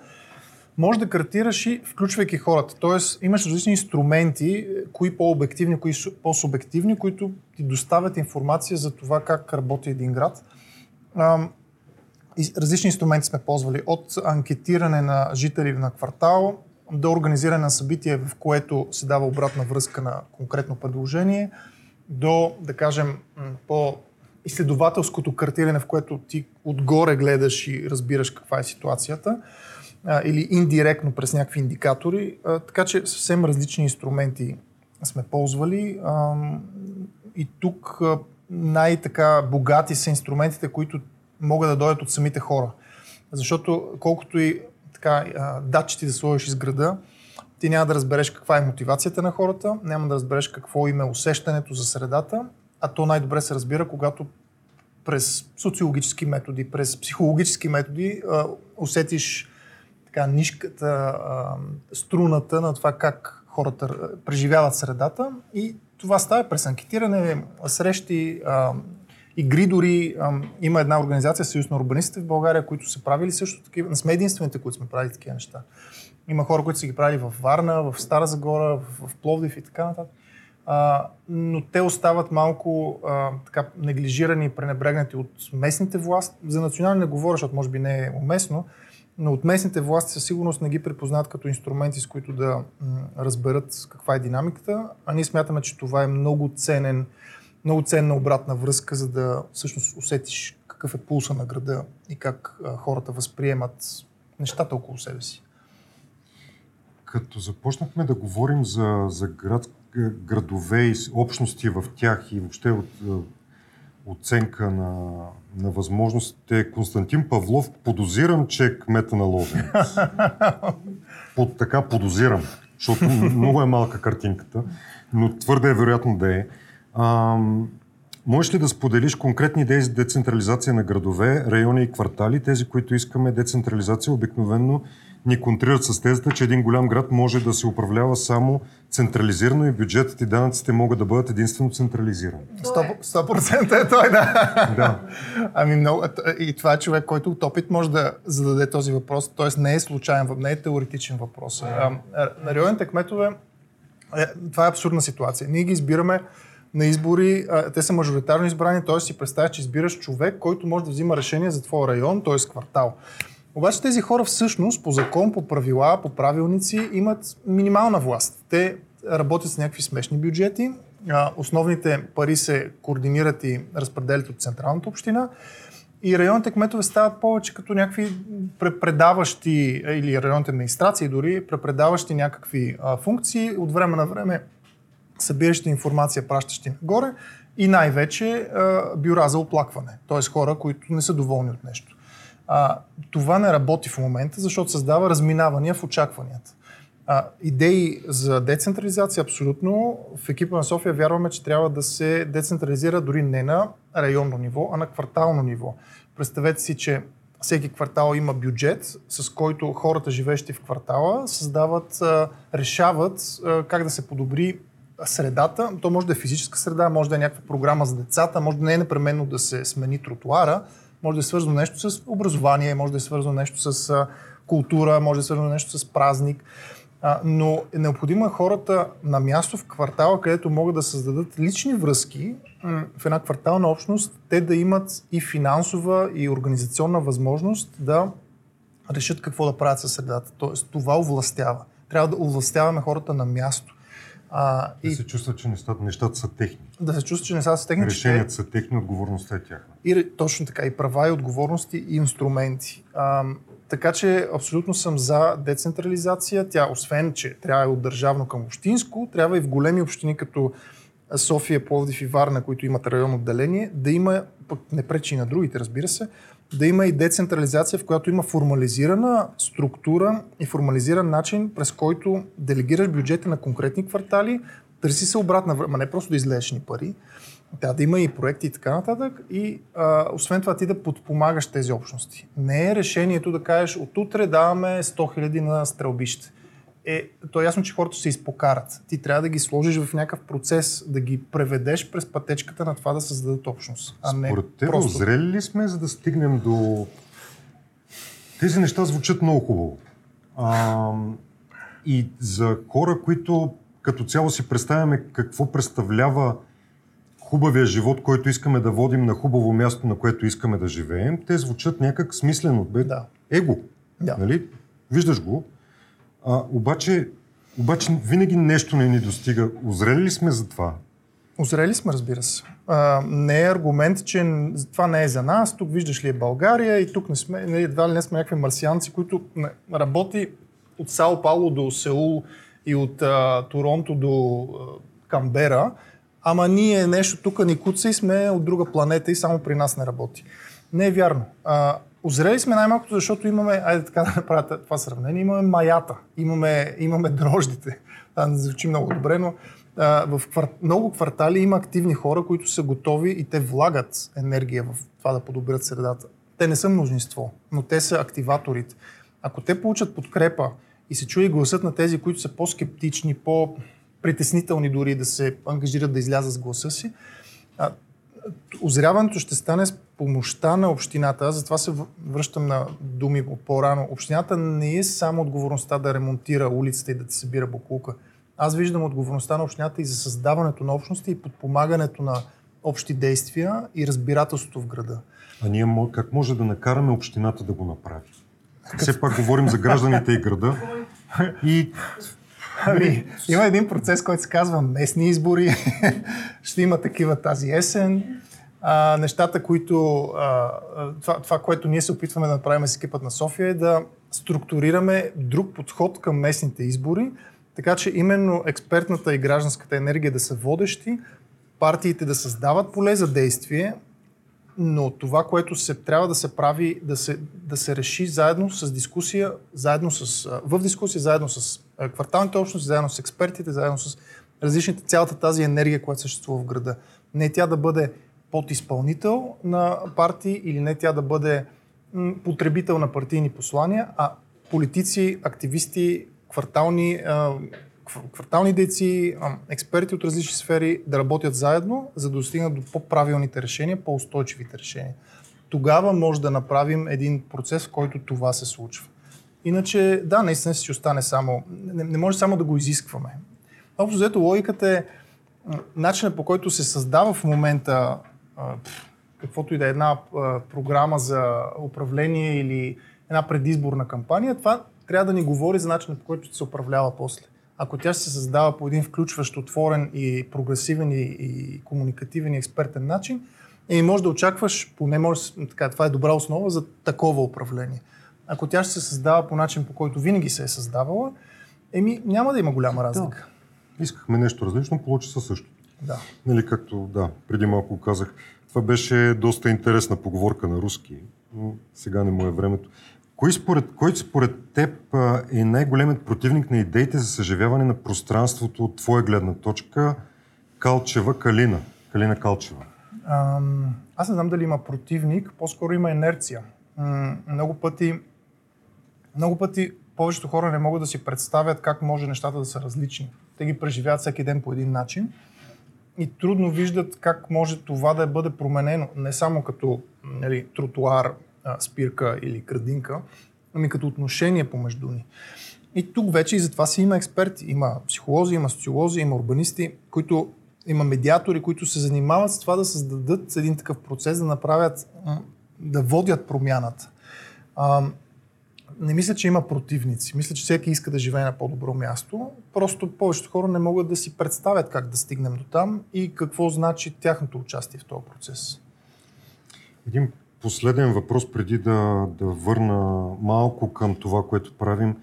S2: може да картираш и включвайки хората. Тоест, имаш различни инструменти, е, кои по-обективни, кои су- по-субективни, които ти доставят информация за това как работи един град. Различни инструменти сме ползвали. От анкетиране на жители на квартал до организиране на събитие, в което се дава обратна връзка на конкретно предложение, до, да кажем, по изследователското картиране, в което ти отгоре гледаш и разбираш каква е ситуацията, а, или индиректно през някакви индикатори. А, така че съвсем различни инструменти сме ползвали. Ам, и тук а, най-така богати са инструментите, които могат да дойдат от самите хора. Защото колкото и така, а, датчети да сложиш из града, ти няма да разбереш каква е мотивацията на хората, няма да разбереш какво им е усещането за средата, а то най-добре се разбира, когато през социологически методи, през психологически методи а, усетиш така нишката, а, струната на това как хората преживяват средата и това става през анкетиране, срещи, а, игри дори. А, има една организация, Съюз на урбанистите в България, които са правили също такива. Не сме единствените, които сме правили такива неща. Има хора, които са ги правили в Варна, в Стара Загора, в, в Пловдив и така нататък. А, но те остават малко а, така неглижирани и пренебрегнати от местните власти. За национални не говоря, защото може би не е уместно, но от местните власти със сигурност не ги препознат като инструменти, с които да м, разберат каква е динамиката, а ние смятаме, че това е много ценен, много ценна обратна връзка, за да всъщност усетиш какъв е пулса на града и как а, хората възприемат нещата около себе си.
S1: Като започнахме да говорим за, за град, градове и общности в тях и въобще от, е, оценка на, на възможностите. Константин Павлов подозирам, че е кмета на Лозен. Под така подозирам, защото много е малка картинката, но твърде е вероятно да е. А, можеш ли да споделиш конкретни идеи за децентрализация на градове, райони и квартали, тези, които искаме децентрализация обикновенно ни контрират с тезата, че един голям град може да се управлява само централизирано и бюджетът и данъците могат да бъдат единствено централизирани.
S2: 100%, 100% е той, да.
S1: Да.
S2: Ами много, и това е човек, който от опит може да зададе този въпрос, т.е. не е случайен, не е теоретичен въпрос. А, на районните кметове, е, това е абсурдна ситуация. Ние ги избираме на избори, а, те са мажоритарно избрани, т.е. си представяш, че избираш човек, който може да взима решение за твоя район, т.е. квартал. Обаче тези хора всъщност по закон, по правила, по правилници имат минимална власт. Те работят с някакви смешни бюджети, основните пари се координират и разпределят от централната община и районните кметове стават повече като някакви препредаващи, или районните администрации дори, препредаващи някакви функции, от време на време събиращи информация, пращащи нагоре и най-вече бюра за оплакване, т.е. хора, които не са доволни от нещо. А, това не работи в момента, защото създава разминавания в очакванията. А, идеи за децентрализация абсолютно. В екипа на София вярваме, че трябва да се децентрализира дори не на районно ниво, а на квартално ниво. Представете си, че всеки квартал има бюджет, с който хората, живещи в квартала, създават, решават как да се подобри средата. То може да е физическа среда, може да е някаква програма за децата, може да не е непременно да се смени тротуара, може да е свързано нещо с образование, може да е свързано нещо с култура, може да е свързано нещо с празник. А, но е необходимо хората на място в квартала, където могат да създадат лични връзки в една квартална общност, те да имат и финансова и организационна възможност да решат какво да правят със средата. Тоест, това овластява. Трябва да овластяваме хората на място.
S1: А, да и, се чувстват, че нещата, нещата са техни.
S2: Да се чувстват, че нещата са техни.
S1: Решенията са техни, отговорността е тяхна.
S2: И точно така, и права, и отговорности, и инструменти. А, така че абсолютно съм за децентрализация. Тя, освен, че трябва и от държавно към общинско, трябва и в големи общини като София, Пловдив и Варна, които имат район отделение, да има, пък не пречи и на другите, разбира се, да има и децентрализация, в която има формализирана структура и формализиран начин, през който делегираш бюджета на конкретни квартали, търси се обратна, ма не просто да излезеш ни пари, трябва да има и проекти и така нататък. И а, освен това ти да подпомагаш тези общности. Не е решението да кажеш от утре даваме 100 000 на стрелбище. Е, то е ясно, че хората се изпокарат. Ти трябва да ги сложиш в някакъв процес, да ги преведеш през пътечката на това да създадат общност. А не
S1: Според теб, просто... зрели ли сме, за да стигнем до... Тези неща звучат много хубаво. А, и за хора, които като цяло си представяме какво представлява хубавия живот, който искаме да водим на хубаво място, на което искаме да живеем, те звучат някак смислено. Бе, да. Его. Да. Нали? Виждаш го. А, обаче, обаче винаги нещо не ни достига. Озрели ли сме за това?
S2: Озрели сме, разбира се. А, не е аргумент, че това не е за нас. Тук виждаш ли е България и тук не сме, не, едва ли не сме някакви марсианци, които работи от Сао Пауло до Сеул и от а, Торонто до а, Камбера ама ние нещо тук ни куца и сме от друга планета и само при нас не работи. Не е вярно. А, озрели сме най-малкото, защото имаме, айде така да направя това сравнение, имаме маята, имаме, имаме дрождите. Това не звучи много добре, но а, в квар... много квартали има активни хора, които са готови и те влагат енергия в това да подобрят средата. Те не са множество, но те са активаторите. Ако те получат подкрепа и се чуе гласът на тези, които са по-скептични, по- притеснителни дори да се ангажират да излязат с гласа си. Озряването ще стане с помощта на общината. Затова се връщам на думи по-рано. Общината не е само отговорността да ремонтира улицата и да ти събира буклука. Аз виждам отговорността на общината и за създаването на общности и подпомагането на общи действия и разбирателството в града.
S1: А ние как може да накараме общината да го направи? Все пак говорим за гражданите и града. И
S2: Ами, има един процес, който се казва местни избори. Ще има такива тази есен. А, нещата, които... А, това, това, което ние се опитваме да направим с екипът на София е да структурираме друг подход към местните избори, така че именно експертната и гражданската енергия да са водещи, партиите да създават поле за действие, но това, което се трябва да се прави, да се, да се реши заедно с дискусия, заедно с, в дискусия, заедно с кварталните общности, заедно с експертите, заедно с различните, цялата тази енергия, която съществува в града. Не тя да бъде подизпълнител на партии или не тя да бъде потребител на партийни послания, а политици, активисти, квартални, квартални дейци, експерти от различни сфери да работят заедно, за да достигнат до по-правилните решения, по-устойчивите решения. Тогава може да направим един процес, в който това се случва. Иначе, да, наистина си остане само. Не, не може само да го изискваме. Общо взето логиката е начинът по който се създава в момента каквото и да е една програма за управление или една предизборна кампания, това трябва да ни говори за начина по който ще се управлява после. Ако тя ще се създава по един включващ, отворен и прогресивен и, и комуникативен и експертен начин, и може да очакваш, поне може, така, това е добра основа за такова управление. Ако тя ще се създава по начин, по който винаги се е създавала, еми няма да има голяма разлика.
S1: Да. Искахме нещо различно, получи се също.
S2: Да.
S1: Нали, както да, преди малко казах, това беше доста интересна поговорка на руски, но сега не му е времето. Кой според, кой според теб е най-големият противник на идеите за съживяване на пространството от твоя гледна точка? Калчева Калина. Калина Калчева.
S2: аз не знам дали има противник, по-скоро има инерция. много пъти, много пъти повечето хора не могат да си представят как може нещата да са различни. Те ги преживяват всеки ден по един начин и трудно виждат как може това да бъде променено. Не само като нали, тротуар, спирка или градинка, ами като отношение помежду ни. И тук вече и затова си има експерти. Има психолози, има социолози, има урбанисти, които има медиатори, които се занимават с това да създадат един такъв процес, да направят, да водят промяната. Не мисля, че има противници. Мисля, че всеки иска да живее на по-добро място. Просто повечето хора не могат да си представят как да стигнем до там и какво значи тяхното участие в този процес.
S1: Един последен въпрос преди да, да върна малко към това, което правим.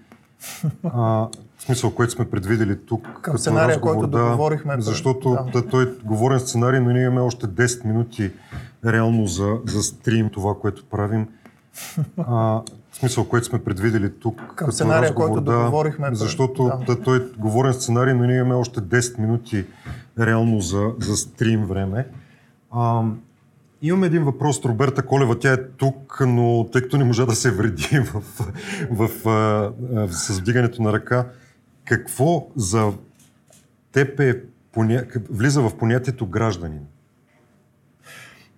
S1: А, в смисъл, което сме предвидели тук.
S2: Към сценария, разговор, който да, договорихме.
S1: Защото да. Да, той е говорен сценарий, но ние имаме още 10 минути реално за, за стрим това, което правим. А, в смисъл, което сме предвидели тук.
S2: Към сценария, разговор, който да, договорихме.
S1: Защото да. той е говорен сценарий, но ние имаме още 10 минути реално за, за стрим време. А, Имам един въпрос от Роберта Колева. Тя е тук, но тъй като не можа да се вреди в, в, в, в, с вдигането на ръка, какво за теб е, поня... влиза в понятието гражданин?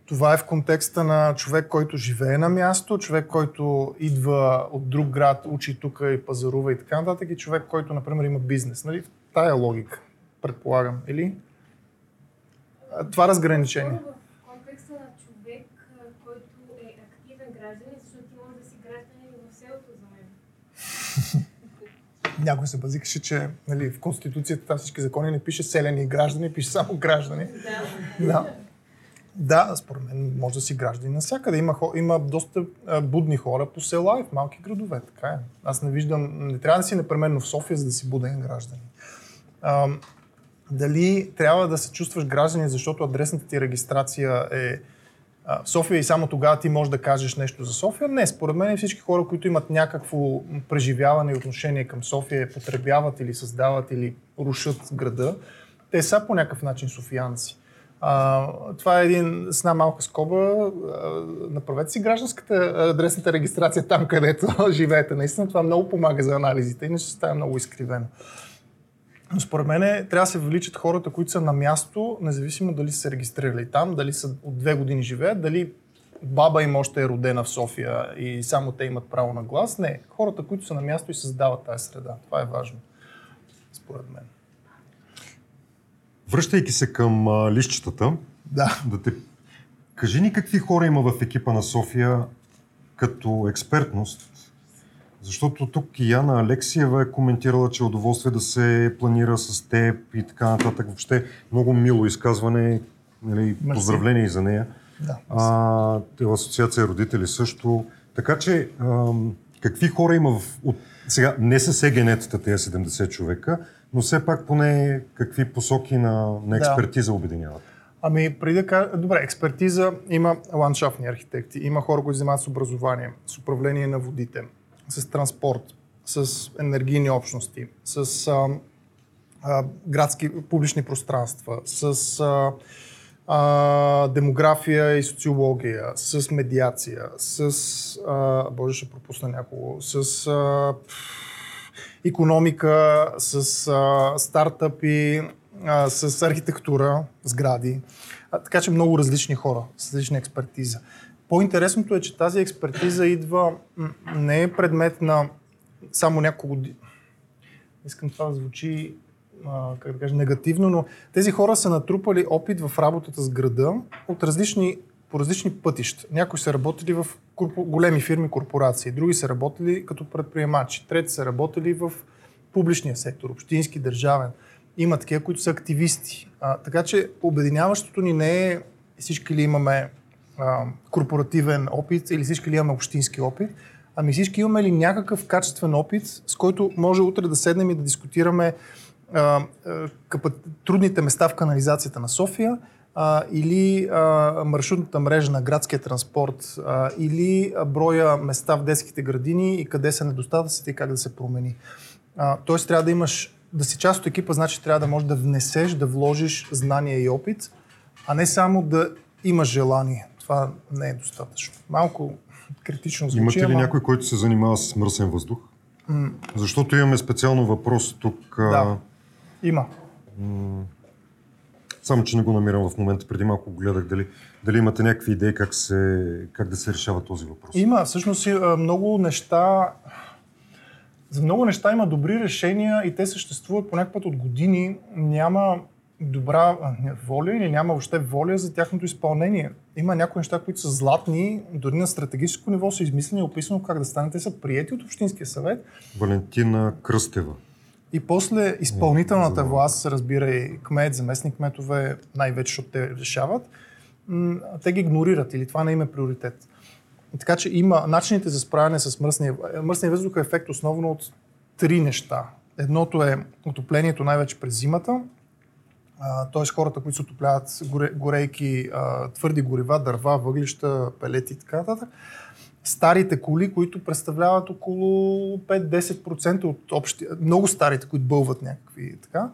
S2: Това е в контекста на човек, който живее на място, човек, който идва от друг град, учи тук и пазарува и така нататък, и човек, който, например, има бизнес. Нали? В тая логика, предполагам. Или? Това разграничение. Някой се базикаше, че нали, в Конституцията там всички закони не пише селени граждани, пише само граждани. Да. да. Да, според мен може да си граждани навсякъде. Има, има доста будни хора по села и в малки градове. Така е. Аз не виждам, не трябва да си непременно в София, за да си буден граждани. А, дали трябва да се чувстваш граждани, защото адресната ти регистрация е в София и само тогава ти можеш да кажеш нещо за София. Не, според мен всички хора, които имат някакво преживяване и отношение към София, потребяват или създават или рушат града, те са по някакъв начин софиянци. А, това е един, с една малка скоба. А, направете си гражданската адресната регистрация там, където живеете. Наистина това много помага за анализите, иначе ще става много изкривено. Но според мен трябва да се увеличат хората, които са на място, независимо дали са се регистрирали там, дали са от две години живеят, дали баба им още е родена в София и само те имат право на глас. Не, хората, които са на място и създават тази среда. Това е важно, според мен.
S1: Връщайки се към а, лищетата,
S2: да.
S1: да те... кажи ни какви хора има в екипа на София като експертност, защото тук и Яна Алексиева е коментирала, че е удоволствие да се планира с теб и така нататък. Въобще много мило изказване, нали, поздравление и за нея.
S2: Да,
S1: а, в Асоциация родители също. Така че, ам, какви хора има в... От, сега, не са егенетата тези 70 човека, но все пак поне какви посоки на, на експертиза да. обединяват?
S2: Ами, преди да кажа, добре, експертиза има ландшафтни архитекти, има хора, които занимават с образование, с управление на водите, с транспорт, с енергийни общности, с а, а, градски публични пространства, с а, а, демография и социология, с медиация, с, а, боже ще пропусна някого, с а, економика, с а, стартъпи, а, с архитектура, сгради. А, така че много различни хора с различна експертиза. По-интересното е, че тази експертиза идва, не е предмет на само няколко. Искам това да звучи а, как да кажа, негативно, но тези хора са натрупали опит в работата с града от различни, по различни пътища. Някои са работили в големи фирми, корпорации, други са работили като предприемачи, трети са работили в публичния сектор, общински, държавен. Има такива, които са активисти. А, така че обединяващото ни не е всички ли имаме а, корпоративен опит или всички ли имаме общински опит, ами всички имаме ли някакъв качествен опит, с който може утре да седнем и да дискутираме а, а, трудните места в канализацията на София, а, или а, маршрутната мрежа на градския транспорт, а, или броя места в детските градини и къде са недостатъците и как да се промени. А, тоест трябва да имаш, да си част от екипа, значи трябва да можеш да внесеш, да вложиш знания и опит, а не само да имаш желание. Това не е достатъчно. Малко критично звучи.
S1: Имате ли ама... някой, който се занимава с мръсен въздух? Mm. Защото имаме специално въпрос тук.
S2: Да, има.
S1: Само, че не го намирам в момента. Преди малко гледах дали, дали имате някакви идеи как, се, как да се решава този въпрос.
S2: Има. Всъщност много неща за много неща има добри решения и те съществуват по път от години. Няма добра воля или няма въобще воля за тяхното изпълнение. Има някои неща, които са златни, дори на стратегическо ниво са измислени и описано как да станат. Те са приети от Общинския съвет.
S1: Валентина Кръстева.
S2: И после изпълнителната власт, разбира и кмет, заместник кметове, най-вече, защото те решават, те ги игнорират или това не има е приоритет. Така че има начините за справяне с мръсния, мръсния въздух е ефект основно от три неща. Едното е отоплението най-вече през зимата, т.е. хората, които се отопляват горе, горейки, а, твърди горива, дърва, въглища, пелети и така нататък. Старите коли, които представляват около 5-10% от общи, много старите, които бълват някакви така.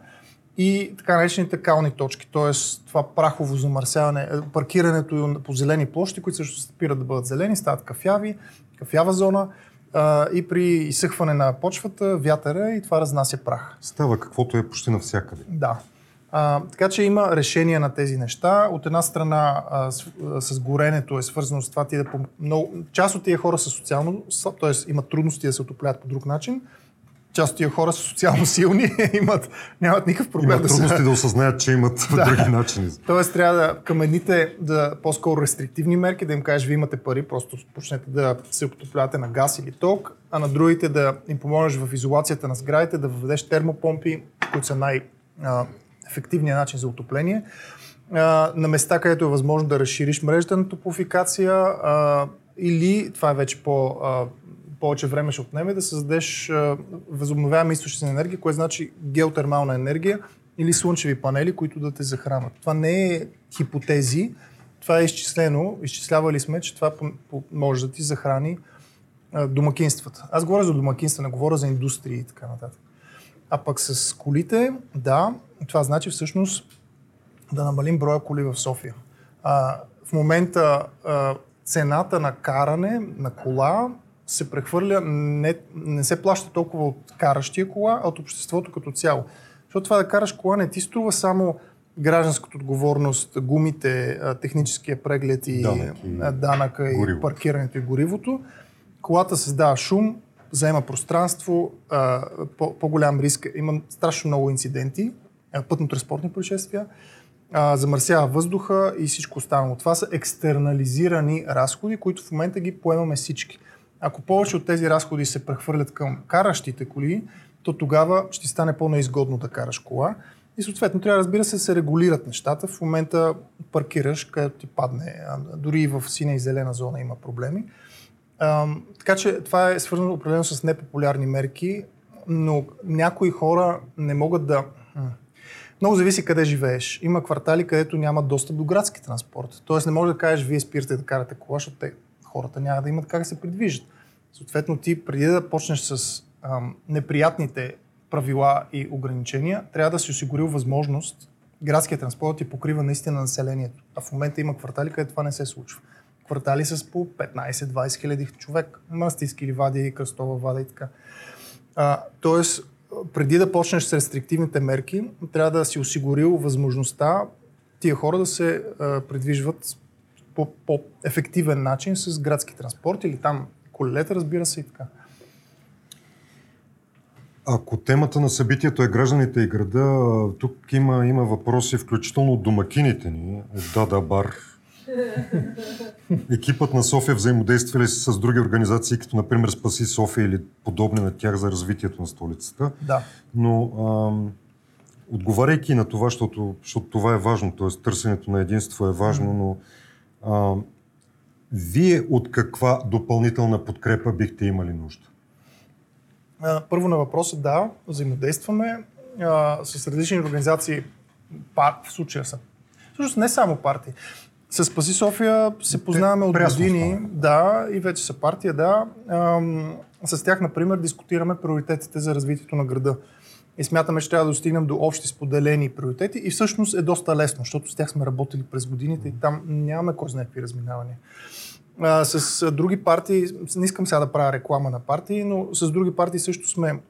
S2: И така наречените кални точки, т.е. това прахово замърсяване, е, паркирането по зелени площи, които също спират да бъдат зелени, стават кафяви, кафява зона и при изсъхване на почвата, вятъра и това разнася прах.
S1: Става каквото е почти навсякъде.
S2: Да. А, така че има решение на тези неща. От една страна а, с, а, с горенето е свързано с това ти да по много... Част от тия хора са социално, т.е. имат трудности да се отоплят по друг начин. Част от тия хора са социално силни, имат, нямат никакъв проблем
S1: имат да трудности да осъзнаят, че имат да. други начини.
S2: Тоест трябва да към едните да по-скоро рестриктивни мерки, да им кажеш, вие имате пари, просто почнете да се отоплявате на газ или ток, а на другите да им помогнеш в изолацията на сградите, да въведеш термопомпи, които са най- ефективния начин за отопление. А, на места, където е възможно да разшириш мрежата на топофикация а, или, това е вече по, а, повече време ще отнеме, да създадеш възобновяеми източници на енергия, което значи геотермална енергия или слънчеви панели, които да те захранват. Това не е хипотези, това е изчислено. Изчислявали сме, че това може да ти захрани домакинствата. Аз говоря за домакинства, не говоря за индустрии и така нататък. А пък с колите, да, това значи всъщност да намалим броя коли в София. А, в момента а, цената на каране на кола се прехвърля, не, не се плаща толкова от каращия кола, а от обществото като цяло. Защото това да караш кола не ти струва само гражданската отговорност, гумите, техническия преглед и данък и, данъка и паркирането и горивото. Колата създава шум, заема пространство, по-голям риск. Има страшно много инциденти, пътно-транспортни происшествия, замърсява въздуха и всичко останало. Това са екстернализирани разходи, които в момента ги поемаме всички. Ако повече от тези разходи се прехвърлят към каращите коли, то тогава ще стане по-неизгодно да караш кола. И съответно трябва, разбира се, се регулират нещата. В момента паркираш, където ти падне. Дори и в синя и зелена зона има проблеми. А, така че това е свързано определено с непопулярни мерки, но някои хора не могат да... Много зависи къде живееш. Има квартали, където няма достъп до градски транспорт. Тоест не може да кажеш, вие спирате да карате кола, защото те, хората няма да имат как да се придвижат. Съответно, ти преди да почнеш с ам, неприятните правила и ограничения, трябва да си осигурил възможност градския транспорт ти покрива наистина населението. А в момента има квартали, където това не се случва. Квартали с по 15-20 хиляди човек. Мастийски ливади, Кръстова вада и така. А, тоест, преди да почнеш с рестриктивните мерки, трябва да си осигурил възможността тия хора да се а, придвижват по, по ефективен начин с градски транспорт или там колелета, разбира се и така.
S1: Ако темата на събитието е гражданите и града, тук има, има въпроси, включително от домакините ни, от Дада Бар. Екипът на София взаимодейства ли с други организации, като например Спаси София или подобни на тях за развитието на столицата?
S2: Да.
S1: Но ам, отговаряйки на това, защото, защото това е важно, т.е. търсенето на единство е важно, но ам, вие от каква допълнителна подкрепа бихте имали нужда?
S2: Първо на въпроса, да, взаимодействаме а, с различни организации, пар, в случая са. Всъщност не само партии. С Спаси София се познаваме от години, да, и вече са партия, да. Ам, с тях, например, дискутираме приоритетите за развитието на града. И смятаме, че трябва да достигнем до общи споделени приоритети. И всъщност е доста лесно, защото с тях сме работили през годините и там нямаме кой знае какви разминавания. А, с други партии, не искам сега да правя реклама на партии, но с други партии също сме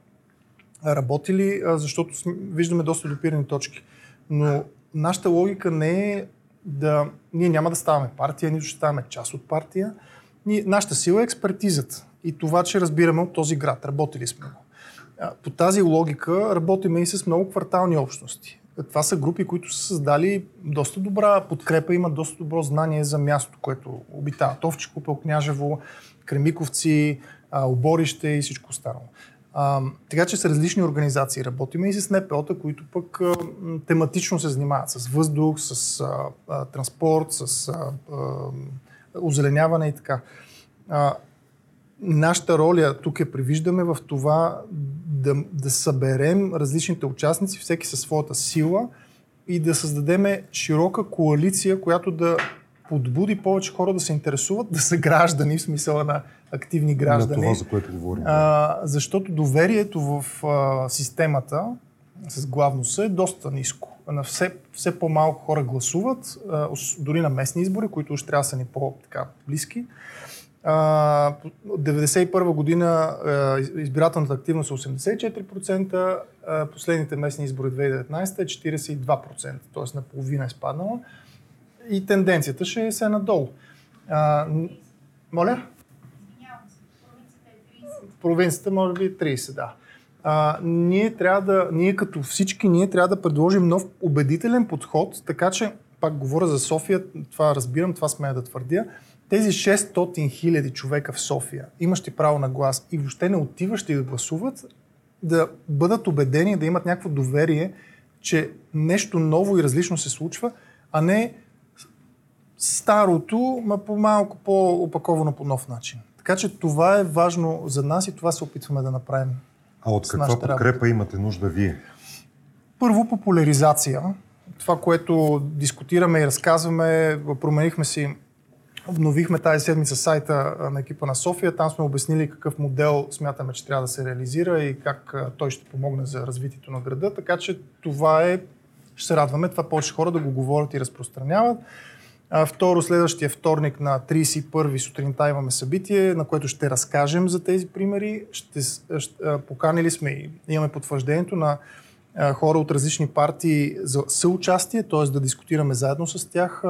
S2: работили, защото виждаме доста допирани точки. Но нашата логика не е да... Ние няма да ставаме партия, нито ще ставаме част от партия. Ние, нашата сила е експертизата и това, че разбираме от този град. Работили сме го. По тази логика работиме и с много квартални общности. Това са групи, които са създали доста добра подкрепа, имат доста добро знание за място, което обитават. Овчико, Пелкняжево, Кремиковци, Оборище и всичко останало. А, така че с различни организации работиме и с НПО-та, които пък а, тематично се занимават с въздух, с а, а, транспорт, с а, а, озеленяване и така. А, нашата роля тук я привиждаме в това да, да съберем различните участници, всеки със своята сила и да създадем широка коалиция, която да подбуди повече хора да се интересуват, да са граждани, в смисъла на активни граждани.
S1: На това, за което говорим.
S2: А, защото доверието в а, системата с главно С е доста ниско. На все, все по-малко хора гласуват, а, дори на местни избори, които ще трябва да са ни по-близки. 1991 година избирателната активност е 84%, последните местни избори 2019 е 42%, т.е. наполовина е спаднала. И тенденцията ще е се надолу. А, моля? В провинцията може би 30, да. А, ние трябва да, ние като всички, ние трябва да предложим нов убедителен подход, така че, пак говоря за София, това разбирам, това смея да твърдя, тези 600 хиляди човека в София, имащи право на глас и въобще не отиващи да гласуват, да бъдат убедени, да имат някакво доверие, че нещо ново и различно се случва, а не старото, ма по малко по-опаковано по нов начин. Така че това е важно за нас и това се опитваме да направим.
S1: А от каква подкрепа работа. имате нужда вие?
S2: Първо популяризация. Това, което дискутираме и разказваме, променихме си Обновихме тази седмица сайта на екипа на София. Там сме обяснили какъв модел смятаме, че трябва да се реализира и как той ще помогне за развитието на града. Така че това е, ще се радваме, това повече хора да го говорят и разпространяват. А, второ, следващия вторник на 31 сутринта имаме събитие, на което ще разкажем за тези примери. Ще, ще, поканили сме и имаме потвърждението на хора от различни партии за съучастие, т.е. да дискутираме заедно с тях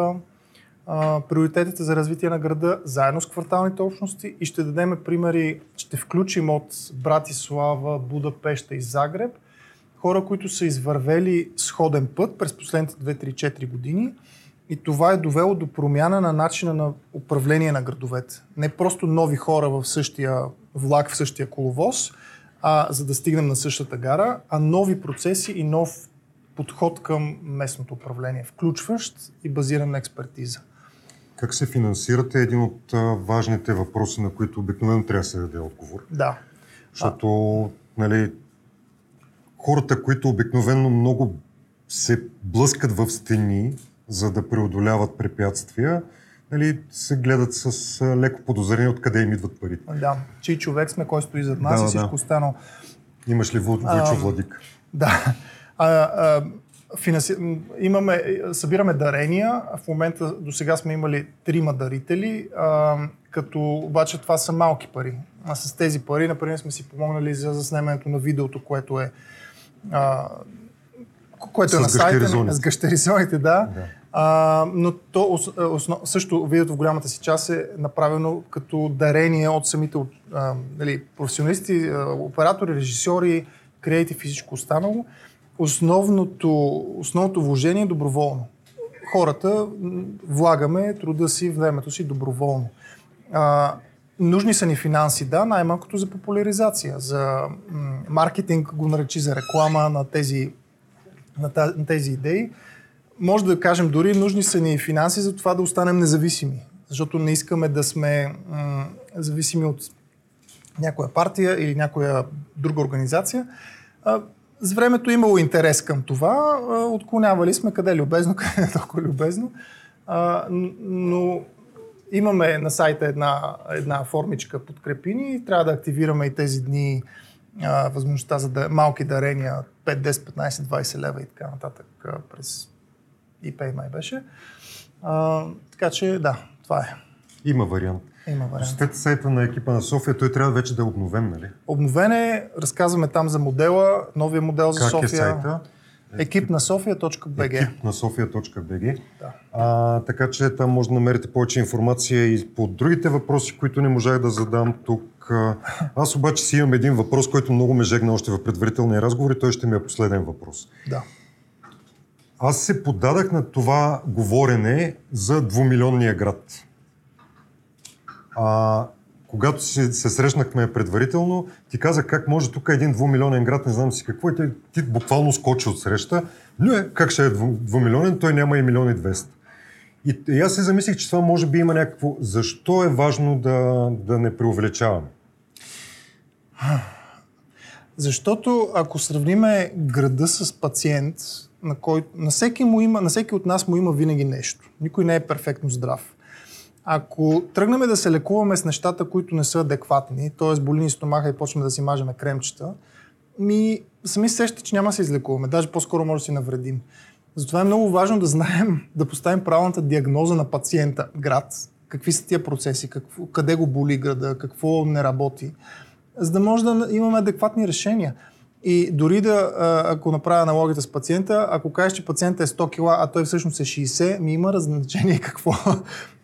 S2: приоритетите за развитие на града, заедно с кварталните общности и ще дадем примери, ще включим от Братислава, Будапеща и Загреб, хора, които са извървели сходен път през последните 2-3-4 години и това е довело до промяна на начина на управление на градовете. Не просто нови хора в същия влак, в същия коловоз, а за да стигнем на същата гара, а нови процеси и нов подход към местното управление, включващ и базиран на експертиза.
S1: Как се финансирате? Един от важните въпроси, на които обикновено трябва да се даде отговор.
S2: Да.
S1: Защото, нали, хората, които обикновено много се блъскат в стени, за да преодоляват препятствия, нали, се гледат с леко подозрение откъде им идват парите.
S2: Да, чий човек сме, кой стои зад нас
S1: Да,
S2: и всичко
S1: да.
S2: останало.
S1: Имаш ли Вой- Войчо Владик?
S2: Да. А, а, финанси... имаме, събираме дарения. В момента до сега сме имали трима дарители, а, като обаче това са малки пари. А с тези пари, например, сме си помогнали за заснемането на видеото, което е а, което е
S1: С
S2: на сайта. С гъщеризоните, да.
S1: Да.
S2: А, но то ос, основ, също видеото в голямата си част е направено като дарение от самите а, нали, професионалисти, а, оператори, режисьори, креатив и всичко останало. Основното, основното вложение е доброволно. Хората влагаме труда си, времето си доброволно. А, нужни са ни финанси, да, най-малкото за популяризация, за маркетинг, го наречи за реклама на тези, на, та- на тези идеи може да кажем дори нужни са ни финанси за това да останем независими. Защото не искаме да сме м- зависими от някоя партия или някоя друга организация. А, с времето имало интерес към това. А, отклонявали сме къде е любезно, къде е толкова любезно. А, но имаме на сайта една, една формичка подкрепини и трябва да активираме и тези дни а, възможността за да, малки дарения 5, 10, 15, 20 лева и така нататък а, през ePay май беше. А, така че да, това е.
S1: Има вариант.
S2: Има вариант.
S1: Посетете сайта на екипа на София, той трябва вече да е обновен, нали?
S2: Обновен е, разказваме там за модела, новия модел за
S1: Как
S2: София.
S1: е сайта?
S2: Екип на София.bg.
S1: Екип на София.bg.
S2: Да.
S1: А, така че там може да намерите повече информация и по другите въпроси, които не можах да задам тук. Аз обаче си имам един въпрос, който много ме жегна още в предварителния разговор и той ще ми е последен въпрос.
S2: Да.
S1: Аз се поддадах на това говорене за двумилионния град. А, когато си, се срещнахме предварително, ти каза как може тук един двумилионен град, не знам си какво, и ти, ти буквално скочи от среща. Но е, как ще е дву- двумилионен, той няма и милион и двеста. И, и аз се замислих, че това може би има някакво... Защо е важно да, да не преувеличаваме?
S2: Защото ако сравниме града с пациент, на, който, на, всеки му има, на всеки от нас му има винаги нещо. Никой не е перфектно здрав. Ако тръгнем да се лекуваме с нещата, които не са адекватни, т.е. боли ни стомаха и почваме да си мажеме кремчета, ми сами се сещате, че няма да се излекуваме. Даже по-скоро може да си навредим. Затова е много важно да знаем, да поставим правилната диагноза на пациента, град, какви са тия процеси, какво, къде го боли града, какво не работи, за да може да имаме адекватни решения. И дори да, ако направя аналогията с пациента, ако кажеш, че пациента е 100 кила, а той всъщност е 60, ми има значение какво,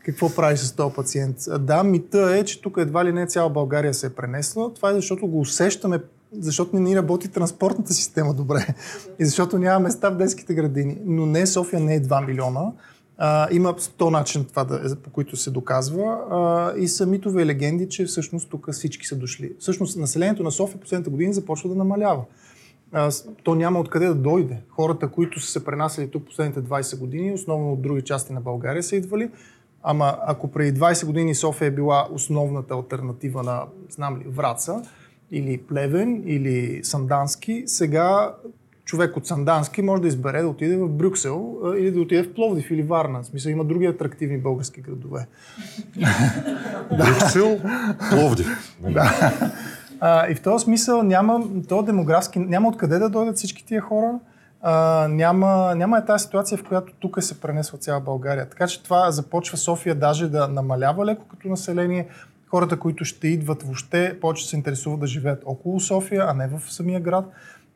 S2: какво прави с този пациент. Да, мита е, че тук едва ли не цяла България се е пренесла. Това е защото го усещаме, защото не ни работи транспортната система добре и защото няма места в детските градини. Но не, София не е 2 милиона. А, има 100 начина това, да, по които се доказва а, и са митове и легенди, че всъщност тук всички са дошли. Всъщност населението на София последните години започва да намалява. А, то няма откъде да дойде. Хората, които са се пренасяли тук последните 20 години, основно от други части на България са идвали, ама ако преди 20 години София е била основната альтернатива на, знам ли, Враца, или Плевен, или Сандански, сега човек от Сандански може да избере да отиде в Брюксел или да отиде в Пловдив или Варна. В смисъл има други атрактивни български градове.
S1: Брюксел, Пловдив. Нали?
S2: А, и в този смисъл няма, то демографски, няма откъде да дойдат всички тия хора. А, няма, няма е тази ситуация, в която тук се пренесва цяла България. Така че това започва София даже да намалява леко като население. Хората, които ще идват въобще, повече се интересуват да живеят около София, а не в самия град.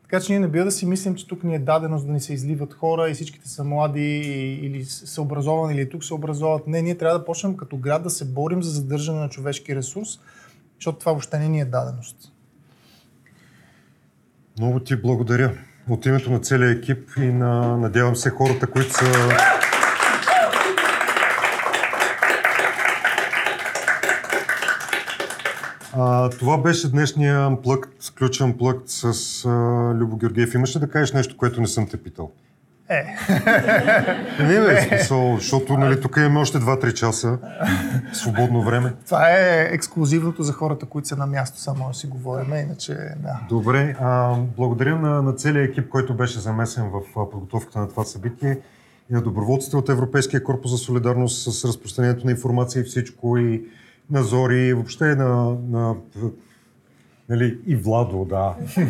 S2: Така че ние не бива да си мислим, че тук ни е дадено, за да ни се изливат хора и всичките са млади или са образовани, или тук се образоват. Не, ние трябва да почнем като град да се борим за задържане на човешки ресурс, защото това въобще не ни е даденост.
S1: Много ти благодаря. От името на целия екип и на, надявам се, хората, които са... А, това беше днешния плък, ключен плък с а, Любо Георгиев. Имаш ли да кажеш нещо, което не съм те питал?
S2: Е,
S1: Не, бе, смисъл, защото нали, тук имаме още 2-3 часа свободно време.
S2: това е ексклюзивното за хората, които са на място, само да си говорим, иначе да.
S1: Добре, а, благодаря на, на целият екип, който беше замесен в подготовката на това събитие и на доброволците от Европейския корпус за солидарност с разпространението на информация и всичко, и на Зори, въобще на, на нали, и Владо, да.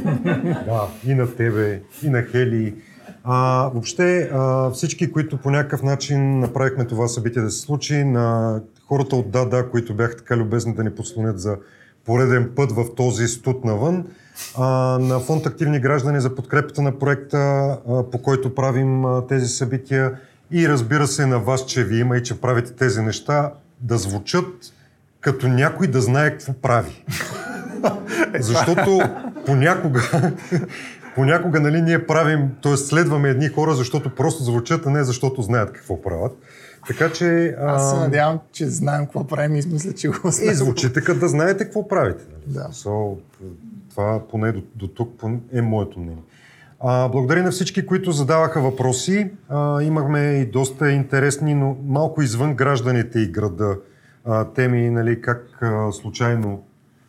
S1: да, и на тебе, и на Хели. А, въобще а, всички, които по някакъв начин направихме това събитие да се случи, на хората от да, които бяха така любезни да ни подслонят за пореден път в този студ навън, а, на фонд Активни граждани за подкрепата на проекта, а, по който правим а, тези събития и разбира се на вас, че ви има и че правите тези неща, да звучат като някой да знае какво прави. Защото понякога, понякога нали, ние правим, т.е. следваме едни хора, защото просто звучат, а не защото знаят какво правят. Така че...
S2: Аз се
S1: а,
S2: надявам, че знаем какво правим и мисля, че го
S1: и
S2: знаем.
S1: звучите като да знаете какво правите. Нали?
S2: Да.
S1: So, това поне до, до тук е моето мнение. А, благодаря на всички, които задаваха въпроси. А, имахме и доста интересни, но малко извън гражданите и града а, теми, нали, как а, случайно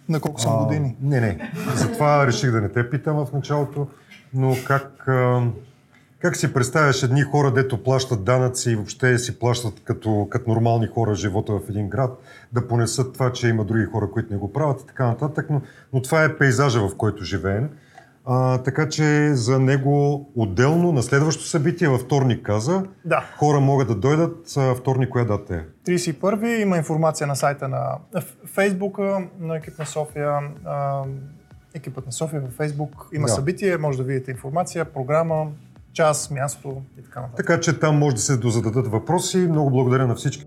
S2: На колко съм
S1: а,
S2: години?
S1: Не, не. Затова реших да не те питам в началото, но как, а, как си представяш едни хора, дето плащат данъци и въобще си плащат като, като нормални хора живота в един град, да понесат това, че има други хора, които не го правят и така нататък, но, но това е пейзажа, в който живеем. А, така че за него отделно на следващото събитие във вторник каза,
S2: Да.
S1: хора могат да дойдат, а, вторник коя дата е?
S2: 31 има информация на сайта на Фейсбука на екип на София. А, екипът на София във Фейсбук има
S1: Да.
S2: събитие, може да видите информация, програма, час, място и така нататък.
S1: Така че там може да се дозададат въпроси. Много благодаря на всички.